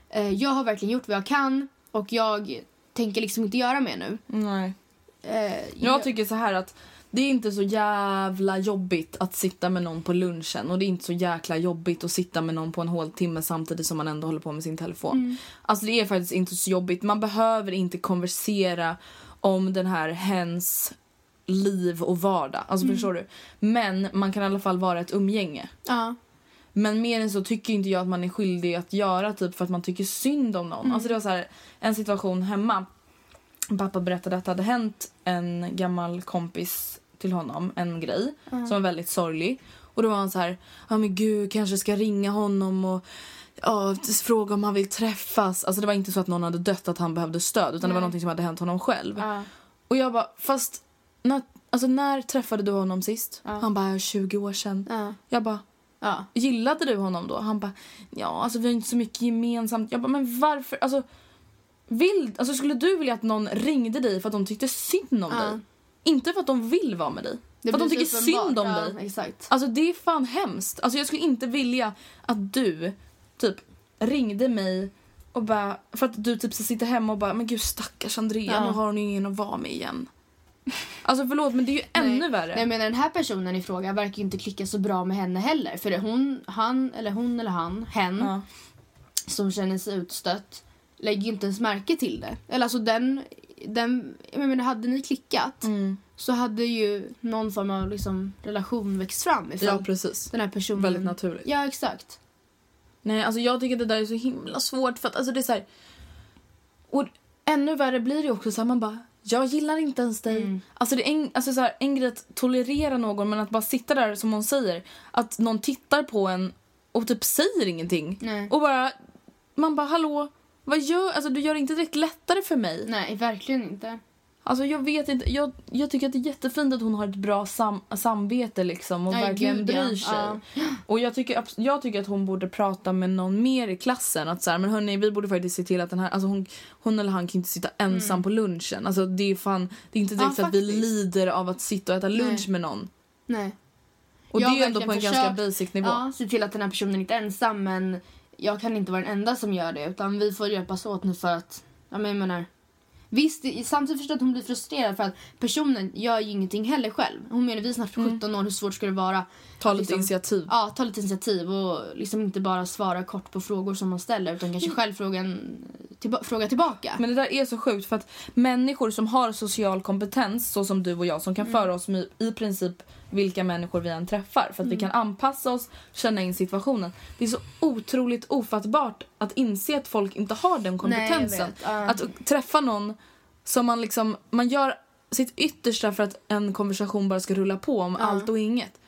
Eh, jag har verkligen gjort vad jag kan och jag tänker liksom inte göra mer nu. Nej. Eh, Jag tycker så här att det är inte så jävla jobbigt att sitta med någon på lunchen och det är inte så jäkla jobbigt att sitta med någon på en håltimme samtidigt som man ändå håller på med sin telefon. Alltså det är faktiskt inte så jobbigt. Man behöver inte konversera om den här hens liv och vardag. Alltså förstår du? Men man kan i alla fall vara ett umgänge. Ja. Men mer än så tycker inte jag att man är skyldig att göra typ för att man tycker synd om någon. Alltså det var så här, en situation hemma. Pappa berättade att det hade hänt en gammal kompis till honom, en grej som var väldigt sorglig. Och då var han så här, ja men gud kanske ska ringa honom och ja, fråga om han vill träffas. Alltså det var inte så att någon hade dött att han behövde stöd utan det var någonting som hade hänt honom själv. Ja. Och jag bara, fast när, alltså, när träffade du honom sist? Han bara, 20 år sedan. Ja. Jag bara, Ja. gillade du honom då? Han bara, ja alltså vi har inte så mycket gemensamt. Jag bara, men varför? Alltså, vill, alltså skulle du vilja att någon ringde dig för att de tyckte synd om Ja. dig? Inte för att de vill vara med dig. Det för att de tycker synd om dig. Ja, exakt. Alltså det är fan hemskt. Alltså jag skulle inte vilja att du typ ringde mig och bara, för att du typ sitter hemma och bara, men gud stackars Andrea, Ja. nu har hon ingen att vara med igen. Alltså förlåt men det är ju ännu Nej. värre. Nej, men den här personen i fråga verkar inte klicka så bra med henne heller. För hon, han eller hon eller han, hen, Ja. som känner sig utstött lägger inte ens märke till det. Eller alltså den, den jag menar hade ni klickat Mm. så hade ju någon form av liksom relation växt fram ja precis. den här personen... Väldigt naturligt. Ja exakt. Nej, alltså jag tycker det där är så himla svårt för att alltså det är så här, Och ännu värre blir det också så här, man bara, jag gillar inte ens dig. Mm. Alltså det är en, alltså så här, en grej att tolerera någon men att bara sitta där som hon säger, att någon tittar på en och typ säger ingenting. Nej. Och bara, man bara hallå, vad gör, alltså du gör det inte direkt lättare för mig. Nej verkligen inte. Alltså jag vet inte, jag, jag tycker att det är jättefint att hon har ett bra sam, samvete liksom och Nej, verkligen gud, bryr sig. Ja. Och jag tycker, jag tycker att hon borde prata med någon mer i klassen. Att så här, men hörni, vi borde faktiskt se till att den här, alltså hon, hon eller han kan inte sitta ensam på lunchen. Alltså det är fan, det är inte direkt Mm. Ja, att vi lider av att sitta och äta lunch Nej. med någon. Nej. Och Jag det är ändå på en ganska basic nivå. Ja, se till att den här personen inte är ensam men jag kan inte vara den enda som gör det utan vi får hjälpas åt nu för att, ja men jag menar Visst, samtidigt förstår jag att hon blir frustrerad för att personen gör ju ingenting heller själv. Hon menar vi är snart 17 år, hur svårt ska det vara? Ta lite initiativ. Ja, ta lite initiativ och liksom inte bara svara kort på frågor som man ställer utan kanske själv fråga, en, tillba- fråga tillbaka. Men det där är så sjukt för att människor som har social kompetens så som du och jag som kan föra oss i princip vilka människor vi än träffar för att vi kan anpassa oss, känna in situationen. Det är så otroligt ofattbart att inse att folk inte har den Nej, kompetensen. vet. Ja. Att träffa någon som man liksom, man gör sitt yttersta för att en konversation bara ska rulla på om allt och inget.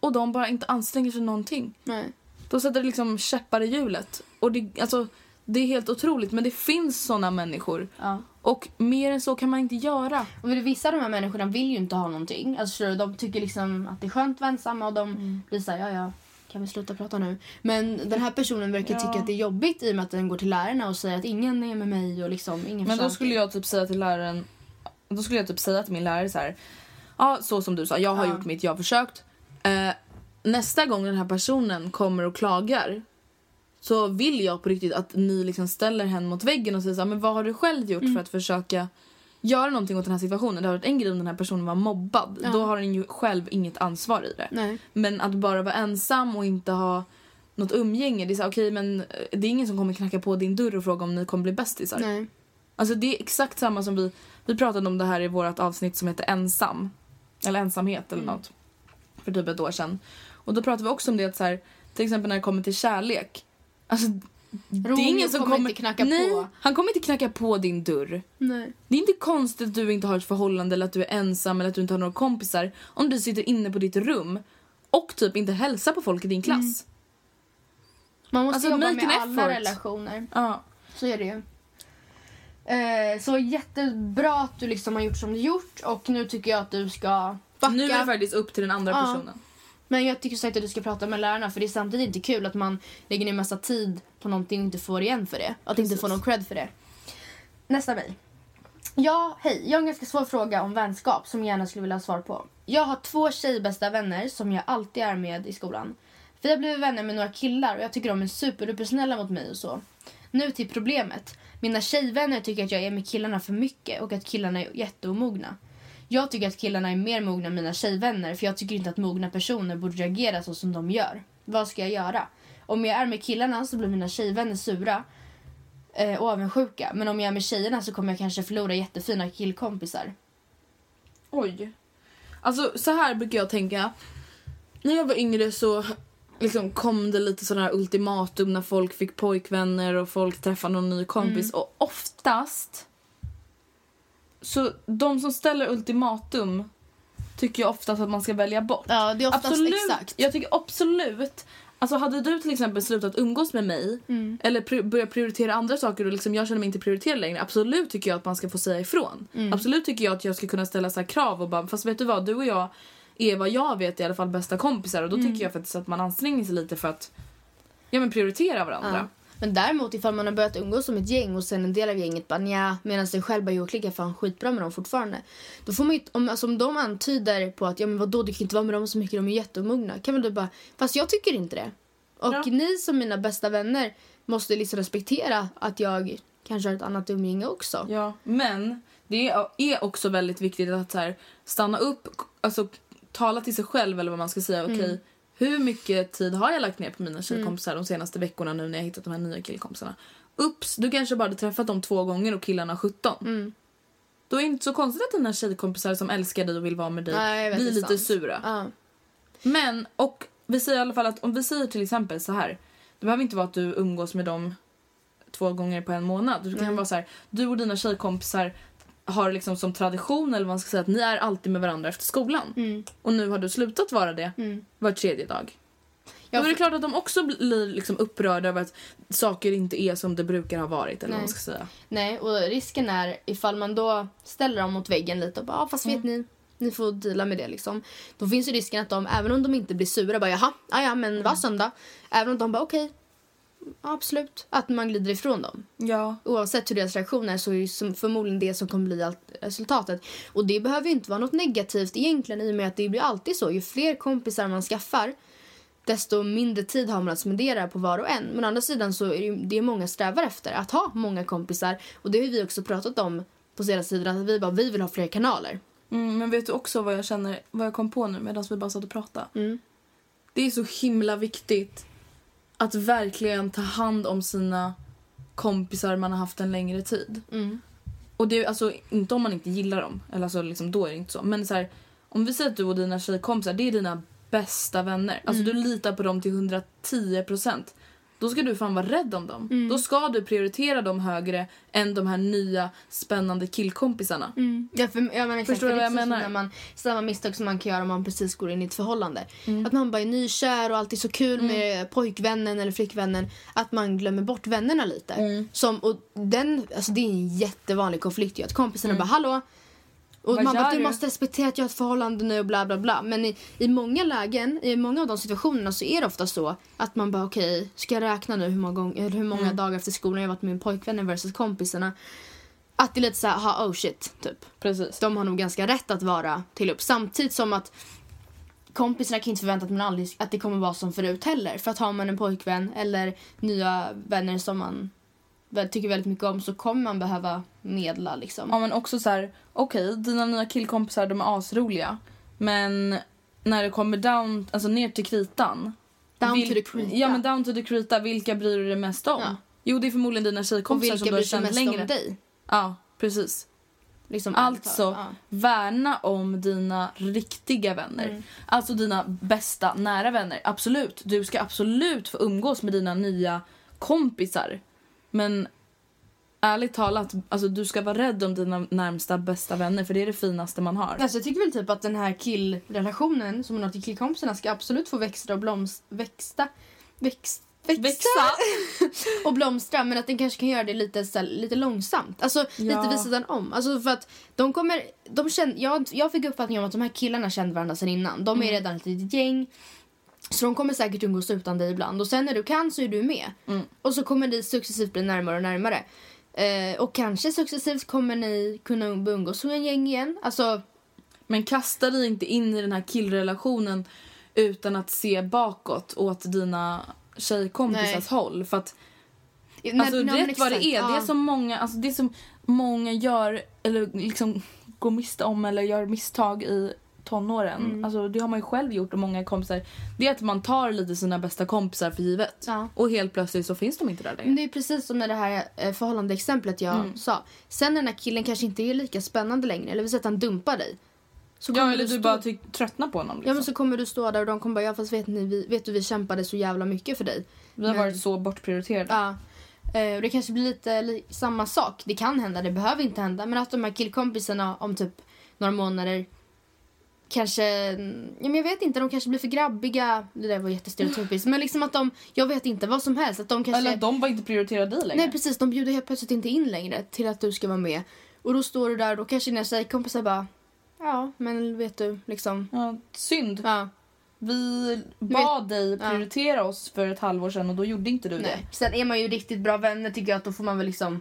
Och de bara inte anstränger sig någonting. Nej. Då sätter det liksom käppar i hjulet. Och det, alltså, det är helt otroligt men det finns såna människor. Ja. Och mer än så kan man inte göra. Och vissa av de här människorna vill ju inte ha någonting. Alltså, de tycker liksom att det är skönt att vara ensamma och de Mm. blir såhär, ja ja, kan vi sluta prata nu? Men den här personen verkar Ja. tycka att det är jobbigt i och med att den går till lärarna och säger att ingen är med mig och liksom ingen Men då skulle jag typ säga till läraren Då skulle jag typ säga till min lärare så här. Ja, så som du sa, jag har Ja. gjort mitt, jag har försökt. Eh, nästa gång den här personen kommer och klagar så vill jag på riktigt att ni liksom ställer henne mot väggen och säger så här, men vad har du själv gjort Mm. för att försöka göra någonting åt den här situationen? Det har varit en grej om den här personen var mobbad. Ja. Då har den ju själv inget ansvar i det. Nej. Men att bara vara ensam och inte ha något umgänge, det är så här, okej men eh, det är ingen som kommer knacka på din dörr och fråga om ni kommer bli bästisar. Nej. Alltså det är exakt samma som vi, vi pratade om det här i vårt avsnitt som heter ensam. Eller ensamhet eller något. För typ ett år sedan. Och då pratade vi också om det att så här, till exempel när det kommer till kärlek. Alltså det är ingen som kommer kommer, inte knacka nej, på. han kommer inte knacka på din dörr. Nej. Det är inte konstigt att du inte har ett förhållande eller att du är ensam eller att du inte har några kompisar om du sitter inne på ditt rum och typ inte hälsar på folk i din klass. Man måste Alltså, jobba med an alla effort. relationer. Ja. Så är det ju. Eh, så jättebra att du liksom har gjort som du gjort och nu tycker jag att du ska backa. Nu är det faktiskt upp till den andra Ja. personen. Men jag tycker sagt att du ska prata med lärarna för det är samtidigt inte kul att man lägger ner massa tid på någonting och inte får igen för det. Att inte få någon cred för det. Nästa mejl. Ja, hej. Jag har en ganska svår fråga om vänskap som jag gärna skulle vilja ha svar på. Jag har två tjejbästa vänner som jag alltid är med i skolan. Vi har blivit vänner med några killar och jag tycker de är superdupersnälla mot mig och så. Nu till problemet. Mina tjejvänner tycker att jag är med killarna för mycket och att killarna är jätteomogna. Jag tycker att killarna är mer mogna än mina tjejvänner för jag tycker inte att mogna personer borde reagera så som de gör. Vad ska jag göra? Om jag är med killarna så blir mina tjejvänner sura eh, och avundsjuka. Men om jag är med tjejerna så kommer jag kanske förlora jättefina killkompisar. Oj. Alltså så här brukar jag tänka. När jag var yngre så liksom kom det lite sådana här ultimatum när folk fick pojkvänner och folk träffade någon ny kompis. Och oftast... Så de som ställer ultimatum tycker jag oftast att man ska välja bort. Ja, det är oftast absolut, exakt. Jag tycker absolut... Alltså hade du till exempel slutat umgås med mig Mm. eller pri- börjat prioritera andra saker och liksom jag känner mig inte prioriterad längre. Absolut tycker jag att man ska få säga ifrån. Mm. Absolut tycker jag att jag ska kunna ställa så krav och bara fast vet du vad du och jag är vad jag vet i alla fall bästa kompisar och då Mm. tycker jag faktiskt att man anstränger sig lite för att ja men prioritera varandra. Ja. Men däremot ifall man har börjat umgås som ett gäng och sen en del av gänget bara nja medan sig själv bara jo klickar fan skitbra med dem fortfarande. Då får man ju, om, alltså, om de antyder på att ja men vadå du kan inte vara med dem så mycket, de är jätteomogna. Kan väl du bara, fast jag tycker inte det. Och Ja. ni som mina bästa vänner måste liksom respektera att jag kanske har ett annat umgänge också. Ja, men det är- också väldigt viktigt att så här, stanna upp, alltså tala till sig själv eller vad man ska säga. Okej, Mm. Hur mycket tid har jag lagt ner på mina tjejkompisar de senaste veckorna nu när jag hittat de här nya killkompisarna? Ups, du kanske bara hade träffat dem två gånger och killarna 17. Mm. Då är det inte så konstigt att dina tjejkompisar som älskar dig och vill vara med dig Nej, blir lite sant. sura. Ja. Men, och vi säger i alla fall att om vi säger till exempel så här. Det behöver inte vara att du umgås med dem två gånger på en månad. Det kan Nej. vara så här, du och dina tjejkompisar har liksom som tradition eller man ska säga att ni är alltid med varandra efter skolan. Mm. Och nu har du slutat vara det Mm. var tredje dag. Ja, Då är det klart att de också blir liksom upprörda över att saker inte är som det brukar ha varit eller Nej. man ska säga. Nej, och risken är ifall man då ställer dem mot väggen lite och bara, ah, fast vet Mm. ni, ni får deala med det liksom. Då finns ju risken att de, även om de inte blir sura, bara jaha, ah, ja men Mm. var söndag. Även om de bara okej, ja, absolut. Att man glider ifrån dem. Ja. Oavsett hur deras reaktion är så är det förmodligen det som kommer bli resultatet. Och det behöver inte vara något negativt egentligen i och med att det blir alltid så. Ju fler kompisar man skaffar desto mindre tid har man att spendera på var och en. Men å andra sidan så är det, det många strävar efter att ha många kompisar. Och det har vi också pratat om på senaste tiden att vi bara vi vill ha fler kanaler. Mm, men vet du också vad jag känner, vad jag kom på nu medan vi bara satt och pratade? Mm. Det är så himla viktigt att verkligen ta hand om sina kompisar man har haft en längre tid. Mm. Och det är alltså inte om man inte gillar dem, eller alltså liksom, då är det inte så. Men så här, om vi säger att du och dina tjejkompisar, det är dina bästa vänner. Alltså du litar på dem till 110 procent. Då ska du fan vara rädd om dem. Då ska du prioritera dem högre än de här nya spännande killkompisarna. Ja, för, ja, men Förstår du vad är jag menar? När man, samma misstag som man kan göra om man precis går in i ett förhållande. Mm. Att man bara är nykär och alltid så kul med pojkvännen eller flickvännen. Att man glömmer bort vännerna lite. Mm. Som, och den, alltså det är en jättevanlig konflikt ju. Att kompisarna bara hallå. Och. Vad man bara du du? måste respektera att jag har ett förhållande nu och bla bla bla. Men i, i många lägen, i många av de situationerna så är det ofta så att man bara okej, ska jag räkna nu hur många, gång, eller hur många Mm. dagar efter skolan jag varit med min pojkvän versus kompisarna. Att det är lite såhär, ha oh shit, typ Precis. de har nog ganska rätt att vara till upp. Samtidigt som att kompisarna kan inte förvänta att, man aldrig, att det kommer vara som förut heller. För att har man en pojkvän eller nya vänner som man tycker väldigt mycket om så kommer man behöva medla liksom. Ja men också så här, okej dina nya killkompisar de är asroliga. Men när det kommer down, alltså ner till kritan. Down vil- to the krita. Ja men down to the krita, vilka bryr du dig mest om? Ja. Jo det är förmodligen dina tjejkompisar som vilka du har bryr sig känt mest längre. om dig? Ja precis. Liksom, Alltså. Ja. värna om dina riktiga vänner. Mm. Alltså dina bästa nära vänner. Absolut, du ska absolut få umgås med dina nya kompisar. Men ärligt talat, alltså du ska vara rädd om dina närmsta bästa vänner för det är det finaste man har. Alltså, jag tycker väl typ att den här killrelationen som hon har till killkompisarna ska absolut få växa och blomst, växta, växt, växa, Växa! och blomstra men att den kanske kan göra det lite, så här, lite långsamt. Alltså lite Ja. vid sidan om. Alltså för att de kommer, de känner, jag, jag fick uppfattningen om att de här killarna kände varandra sedan innan. De är redan ett litet gäng. Så de kommer säkert umgås utan dig ibland. Och sen när du kan så är du med. Och så kommer ni successivt bli närmare och närmare. Eh, och kanske successivt kommer ni kunna umgås som en gäng igen. Alltså Men kasta dig inte in i den här killrelationen utan att se bakåt åt dina tjejkompisars Nej. håll. För att när- Alltså men rätt vad det exakt, är, det ja. är som många, alltså det som många gör eller liksom går miste om eller gör misstag i tonåren. Mm. Alltså det har man ju själv gjort och många kompisar. Det är att man tar lite sina bästa kompisar för givet. Ja. Och helt plötsligt så finns de inte där längre. Det är precis som med det här eh, förhållande-exemplet jag Mm. sa. Sen när den här killen kanske inte är lika spännande längre, eller vi säger att han dumpar dig. Så Ja, eller du stå- bara tröttnar på honom. Liksom. Ja men så kommer du stå där och de kommer bara ja fast vet, ni, vi, vet du vi kämpade så jävla mycket för dig. Vi har Men- varit så bortprioriterade. Ja. Eh, det kanske blir lite li- samma sak. Det kan hända, det behöver inte hända. Men att de här killkompisarna om typ några månader kanske, ja men jag vet inte, de kanske blir för grabbiga. Det där var jättestereotypiskt. Men liksom att de, jag vet inte, vad som helst. Att de kanske... Eller de bara inte prioriterar dig längre. Nej precis, de bjuder helt plötsligt inte in längre till att du ska vara med. Och då står du där och då kanske dina tjejkompisar bara, ja men vet du liksom. Ja, synd. Ja, Vi bad dig Ja. prioritera oss för ett halvår sedan och då gjorde inte du nej. Sen är man ju riktigt bra vänner tycker jag att då får man väl liksom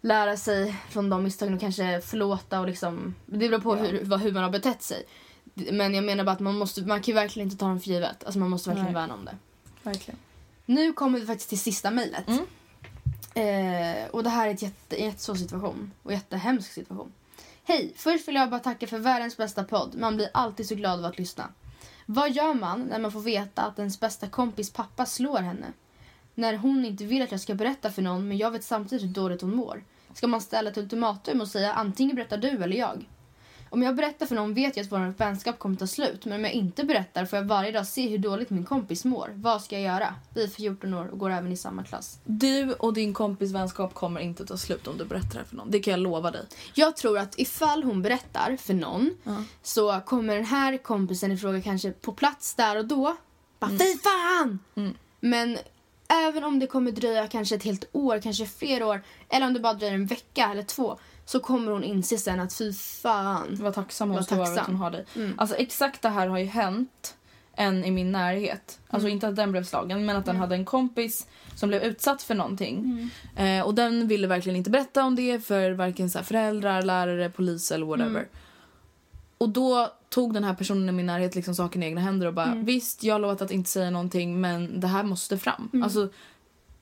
lära sig från de misstagen och kanske förlåta och liksom, det beror på Ja. hur, hur man har betett sig. Men jag menar bara att man måste, man kan verkligen inte ta dem för givet. Alltså man måste verkligen Nej. värna om det. Verkligen. Nu kommer vi faktiskt till sista mejlet. Mm. Eh, och det här är ett jätte, en jättesvår situation. Och jättehemsk situation. Hej! Först vill jag bara tacka för världens bästa podd. Man blir alltid så glad av att lyssna. Vad gör man när man får veta att ens bästa kompis pappa slår henne? När hon inte vill att jag ska berätta för någon men jag vet samtidigt hur dåligt hon mår. Ska man ställa ett ultimatum och säga antingen berättar du eller jag? Om jag berättar för någon vet jag att vår vänskap kommer ta slut. Men om jag inte berättar får jag varje dag se hur dåligt min kompis mår. Vad ska jag göra? Vi är 14 år och går även i samma klass. Du och din kompis vänskap kommer inte ta slut om du berättar det för någon. Det kan jag lova dig. Jag tror att ifall hon berättar för någon Ja. så kommer den här kompisen i fråga kanske på plats där och då. Bara fy fan! Mm. Men även om det kommer dröja kanske ett helt år, kanske fler år eller om det bara dröjer en vecka eller två så kommer hon inse sen att fy fan. Var tacksam hon ska vara att hon har dig. Mm. Alltså exakt det här har ju hänt en i min närhet. Alltså Mm. inte att den blev slagen men att den hade en kompis som blev utsatt för någonting. Mm. Eh, och den ville verkligen inte berätta om det för varken så föräldrar, lärare, polis eller whatever. Mm. Och då tog den här personen i min närhet liksom saken i egna händer och bara Mm. visst jag har lovat att inte säga någonting men det här måste fram. Alltså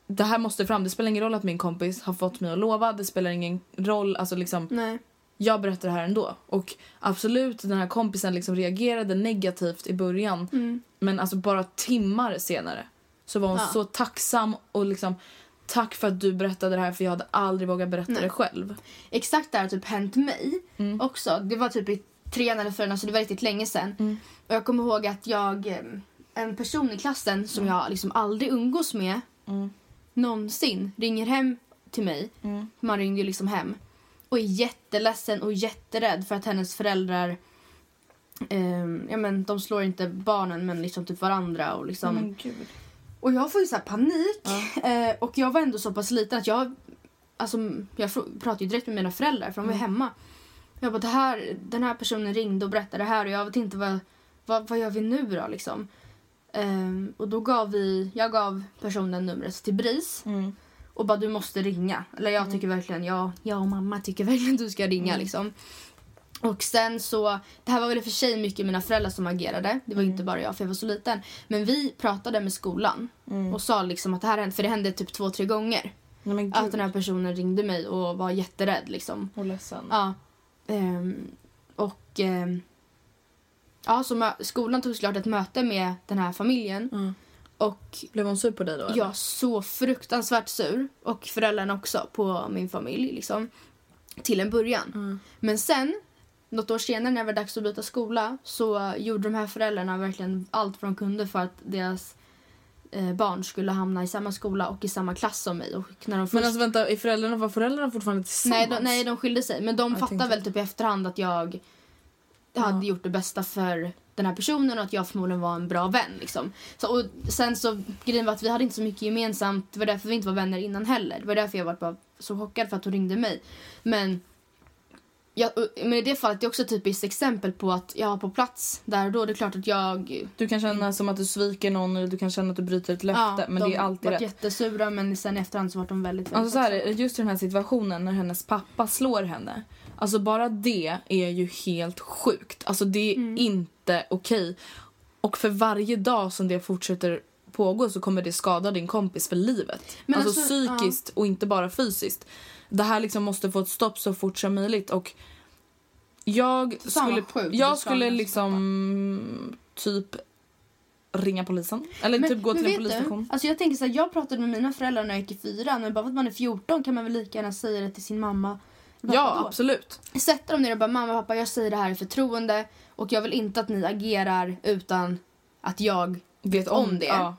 det här måste fram. Det spelar ingen roll att min kompis har fått mig att lova. Det spelar ingen roll. Alltså liksom, Nej. jag berättar det här ändå. Och absolut, den här kompisen liksom reagerade negativt i början. Mm. Men alltså bara timmar senare så var hon Ja. så tacksam och liksom tack för att du berättade det här för jag hade aldrig vågat berätta Nej. det själv. Exakt det har typ hänt mig Mm. också. Det var typ i trean eller fyran, så det var riktigt länge sedan. Mm. Och jag kommer ihåg att jag, eh, en person i klassen som jag liksom aldrig umgås med Mm. Någonsin ringer hem till mig. Mm. Man ringde ju liksom hem. Och är jätteledsen och jätterädd för att hennes föräldrar ehm, ja, men, de slår inte barnen men liksom typ varandra. Och, liksom. Gud. och jag får ju så här panik. Eh, och jag var ändå så pass liten att jag, alltså, jag pratade ju direkt med mina föräldrar för de var ju hemma. Jag bara, det här, den här personen ringde och berättade det här och jag vet inte vad, vad, vad gör vi nu då liksom. Ehm, och då gav vi, jag gav personen numret till BRIS Mm. och bara du måste ringa. Eller jag tycker verkligen, ja, jag och mamma tycker verkligen att du ska ringa Mm. liksom. Och sen så, det här var väl i och för sig mycket mina föräldrar som agerade. Det var Mm. inte bara jag för jag var så liten. Men vi pratade med skolan Mm. och sa liksom att det här hände, för det hände typ två, tre gånger. Nej, Att den här personen ringde mig och var jätterädd liksom. Och ledsen. Ja. Ehm, och ehm, ja, så skolan tog såklart ett möte med den här familjen. Mm. Och Blev hon sur på dig då? eller? jag så fruktansvärt sur. Och föräldrarna också på min familj liksom. Till en början. Mm. Men sen, något år senare när det var dags att byta skola så gjorde de här föräldrarna verkligen allt vad de kunde för att deras eh, barn skulle hamna i samma skola och i samma klass som mig. Och när de Men först... alltså vänta, är föräldrarna, var föräldrarna fortfarande tillsammans? nej, de, nej, de skilde sig. Men de Jag fattade tänkte- väl typ i efterhand att jag hade gjort det bästa för den här personen och att jag förmodligen var en bra vän. Liksom. Så, och sen så, grejen var att vi hade inte så mycket gemensamt. Det var därför vi inte var vänner innan heller. Det var därför jag var bara så chockad för att hon ringde mig. Men, jag, men i det fallet det är också ett typiskt exempel på att jag var på plats där och då. Det är klart att jag... Du kan känna som att du sviker någon eller du kan känna att du bryter ett löfte. men de det är alltid rätt. jättesura men sen i efterhand så var de väldigt, väldigt Alltså så här, just i den här situationen när hennes pappa slår henne. Alltså bara det är ju helt sjukt. Alltså det är Mm. inte okej. Och för varje dag som det fortsätter pågå så kommer det skada din kompis för livet. Men alltså, alltså, psykiskt och inte bara fysiskt. Det här liksom måste få ett stopp så fort som möjligt och jag vad skulle, jag skulle liksom typ ringa polisen. Eller typ gå till en polisstation. Du, alltså jag tänker så här, jag pratade med mina föräldrar när jag gick i fyran men bara för att man är 14 kan man väl lika gärna säga det till sin mamma. Ja, Vadå? absolut. Sätta dem ner och bara mamma pappa jag säger det här i förtroende och jag vill inte att ni agerar utan att jag Vet om det. Ja.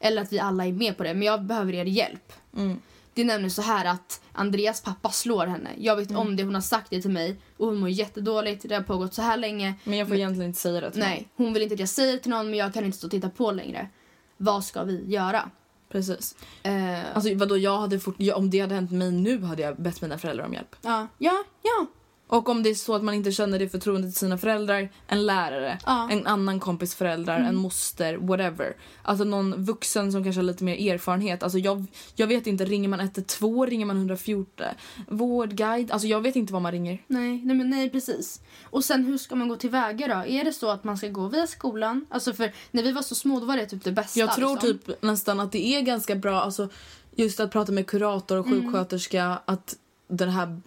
Eller att vi alla är med på det men jag behöver er hjälp. Mm. Det är nämligen så här att Andreas pappa slår henne. Jag vet Mm. om det, hon har sagt det till mig och hon mår jättedåligt. Det har pågått så här länge. Men jag får egentligen inte säga det till Nej, hon vill inte att jag säger det till någon men jag kan inte stå och titta på längre. Vad ska vi göra? Precis. Eh, Alltså vadå, jag hade fort, om det hade hänt mig nu hade jag bett mina föräldrar om hjälp. ja, ja, ja. Och om det är så att man inte känner det förtroendet till sina föräldrar, en lärare, Ja. Mm. en annan kompis föräldrar, en moster, whatever. Alltså någon vuxen som kanske har lite mer erfarenhet. Alltså jag, jag vet inte, ringer man 112, ringer man 114? Vårdguide? Alltså jag vet inte vad man ringer. Nej, nej, men nej, precis. Och sen hur ska man gå tillväga då? Är det så att man ska gå via skolan? Alltså för när vi var så små då var det typ det bästa. Jag tror liksom. typ nästan att det är ganska bra, alltså just att prata med kurator och sjuksköterska, att den här...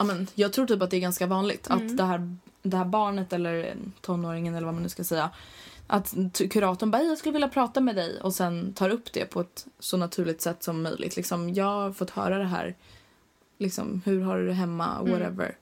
Ja, men, jag tror typ att det är ganska vanligt att det här, det här barnet eller tonåringen eller vad man nu ska säga att kuratorn bara jag skulle vilja prata med dig och sen tar upp det på ett så naturligt sätt som möjligt. Liksom, jag har fått höra det här. Liksom, hur har du det hemma? Whatever.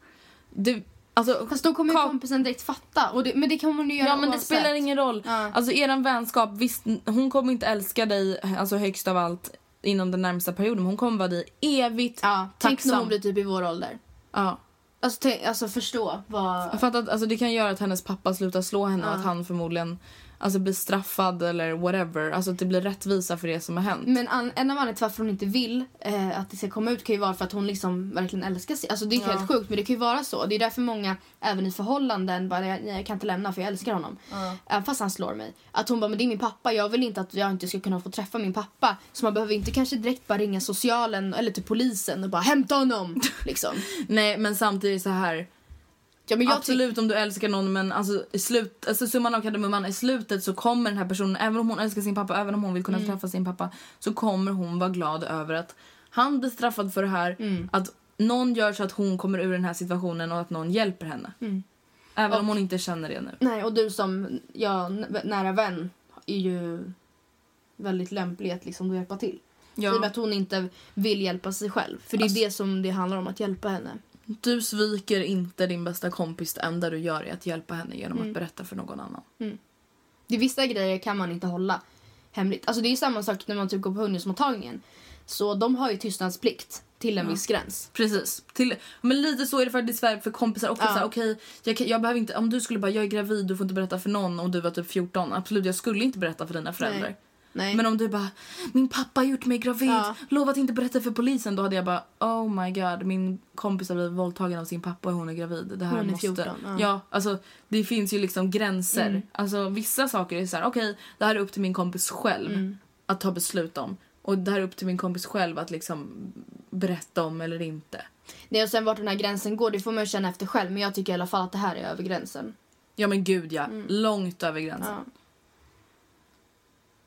Det, alltså, Fast då kommer ju kompisen direkt fatta. Och det, men det kommer hon ju göra Ja men det spelar ingen roll. Ja. Alltså eran vänskap, visst hon kommer inte älska dig alltså högst av allt inom den närmsta perioden men hon kommer vara dig evigt Ja, tänk när tacksam. hon blir typ i vår ålder. Ja. Alltså, tänk, alltså förstå vad... Jag fattar att alltså, det kan göra att hennes pappa slutar slå henne och att han förmodligen alltså, blir straffad eller whatever. Alltså att det blir rättvisa för det som har hänt. Men an, en av anledningarna till varför hon inte vill eh, att det ska komma ut kan ju vara för att hon liksom verkligen älskar sig. Alltså det är Ja. helt sjukt men det kan ju vara så. Det är därför många även i förhållanden bara nej, jag kan inte lämna för jag älskar honom. Även fast han slår mig. Att hon bara men det är min pappa jag vill inte att jag inte ska kunna få träffa min pappa. Så man behöver inte kanske direkt bara ringa socialen eller till polisen och bara hämta honom. liksom. Nej men samtidigt så här. Ja, men Absolut om du älskar någon men alltså, i slut, alltså summan av kardemumman i slutet så kommer den här personen, även om hon älskar sin pappa, även om hon vill kunna Mm. träffa sin pappa så kommer hon vara glad över att han blir straffad för det här, Mm. att någon gör så att hon kommer ur den här situationen och att någon hjälper henne. Mm. Även om hon inte känner det nu. Nej, och du som ja, nära vän är ju väldigt lämplig att liksom hjälpa till. I och med att hon inte vill hjälpa sig själv. För det är Alltså- det som det handlar om, att hjälpa henne. Du sviker inte din bästa kompis, det enda du gör är att hjälpa henne genom Mm. att berätta för någon annan. Det är vissa grejer kan man inte hålla hemligt. Alltså det är samma sak när man typ går på ungdomsmottagningen. Så de har ju tystnadsplikt till en viss gräns. Precis. Till, men lite så är det faktiskt för, för kompisar också. Ja. Så här, okej, jag, jag behöver inte, om du skulle bara, jag är gravid, du får inte berätta för någon och du var typ 14. Absolut, jag skulle inte berätta för dina föräldrar. Nej. Men om du bara, min pappa har gjort mig gravid, Ja. lova att inte berätta för polisen. Då hade jag bara, oh my god, min kompis har blivit våldtagen av sin pappa och hon är gravid. Det här Hon är måste... 14, ja. ja, alltså det finns ju liksom gränser. Mm. Alltså vissa saker är så här, okej, det här är upp till min kompis själv Mm. att ta beslut om. Och det här är upp till min kompis själv att liksom berätta om eller inte. Nej, och sen vart den här gränsen går, det får man ju känna efter själv. Men jag tycker i alla fall att det här är över gränsen. Ja men gud ja, långt över gränsen. Ja.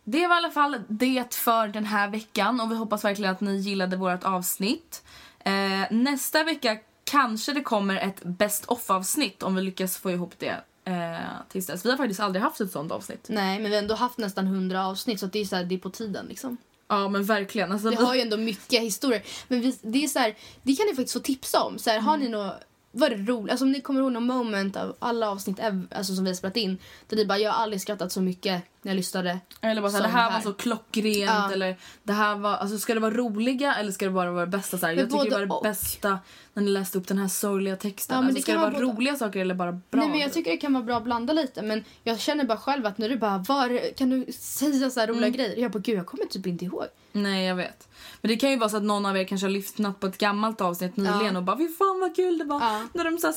Det var i alla fall det för den här veckan och vi hoppas verkligen att ni gillade vårt avsnitt. Eh, nästa vecka kanske det kommer ett best of avsnitt om vi lyckas få ihop det eh, tills dess. Vi har faktiskt aldrig haft ett sånt avsnitt. Nej, men vi har ändå haft nästan 100 avsnitt så det är, så här, det är på tiden liksom. Ja men verkligen. Alltså, Vi har ju ändå mycket historier. Men vi, det är så här, det kan ni faktiskt få tipsa om. Så här, Har ni något vad är det roligt? Alltså om ni kommer ihåg någon moment av alla avsnitt ev- alltså, som vi har spelat in. Där ni bara, jag har aldrig skrattat så mycket när jag lyssnade. Eller bara såhär, det som här var så klockrent Ja. eller det här var, alltså ska det vara roliga eller ska det bara vara det bästa? Så här, jag tycker det var det och. bästa när ni läste upp den här sorgliga texten. Ja, men alltså, det ska kan det vara både- roliga saker eller bara bra? Nej men jag tycker det kan vara bra att blanda lite. Men jag känner bara själv att när du bara, var, kan du säga så här roliga Mm. grejer? Jag bara, gud jag kommer typ inte ihåg. Nej jag vet. Men det kan ju vara så att någon av er kanske har lyssnat på ett gammalt avsnitt nyligen Ja. och bara fy fan vad kul det var Ja. när de sa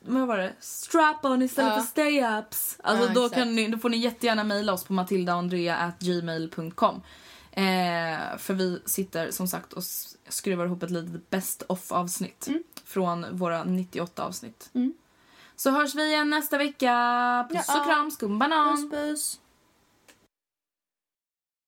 vad var det? strap on istället Ja. för stay ups. Alltså då, exakt. kan ni, då får ni jättegärna mejla oss på matildaandrea.gmail.com eh, För vi sitter som sagt och skruvar ihop ett litet best of avsnitt från våra 98 avsnitt. Mm. Så hörs vi igen nästa vecka. Puss Ja. och kram, skumbanan! Puss puss.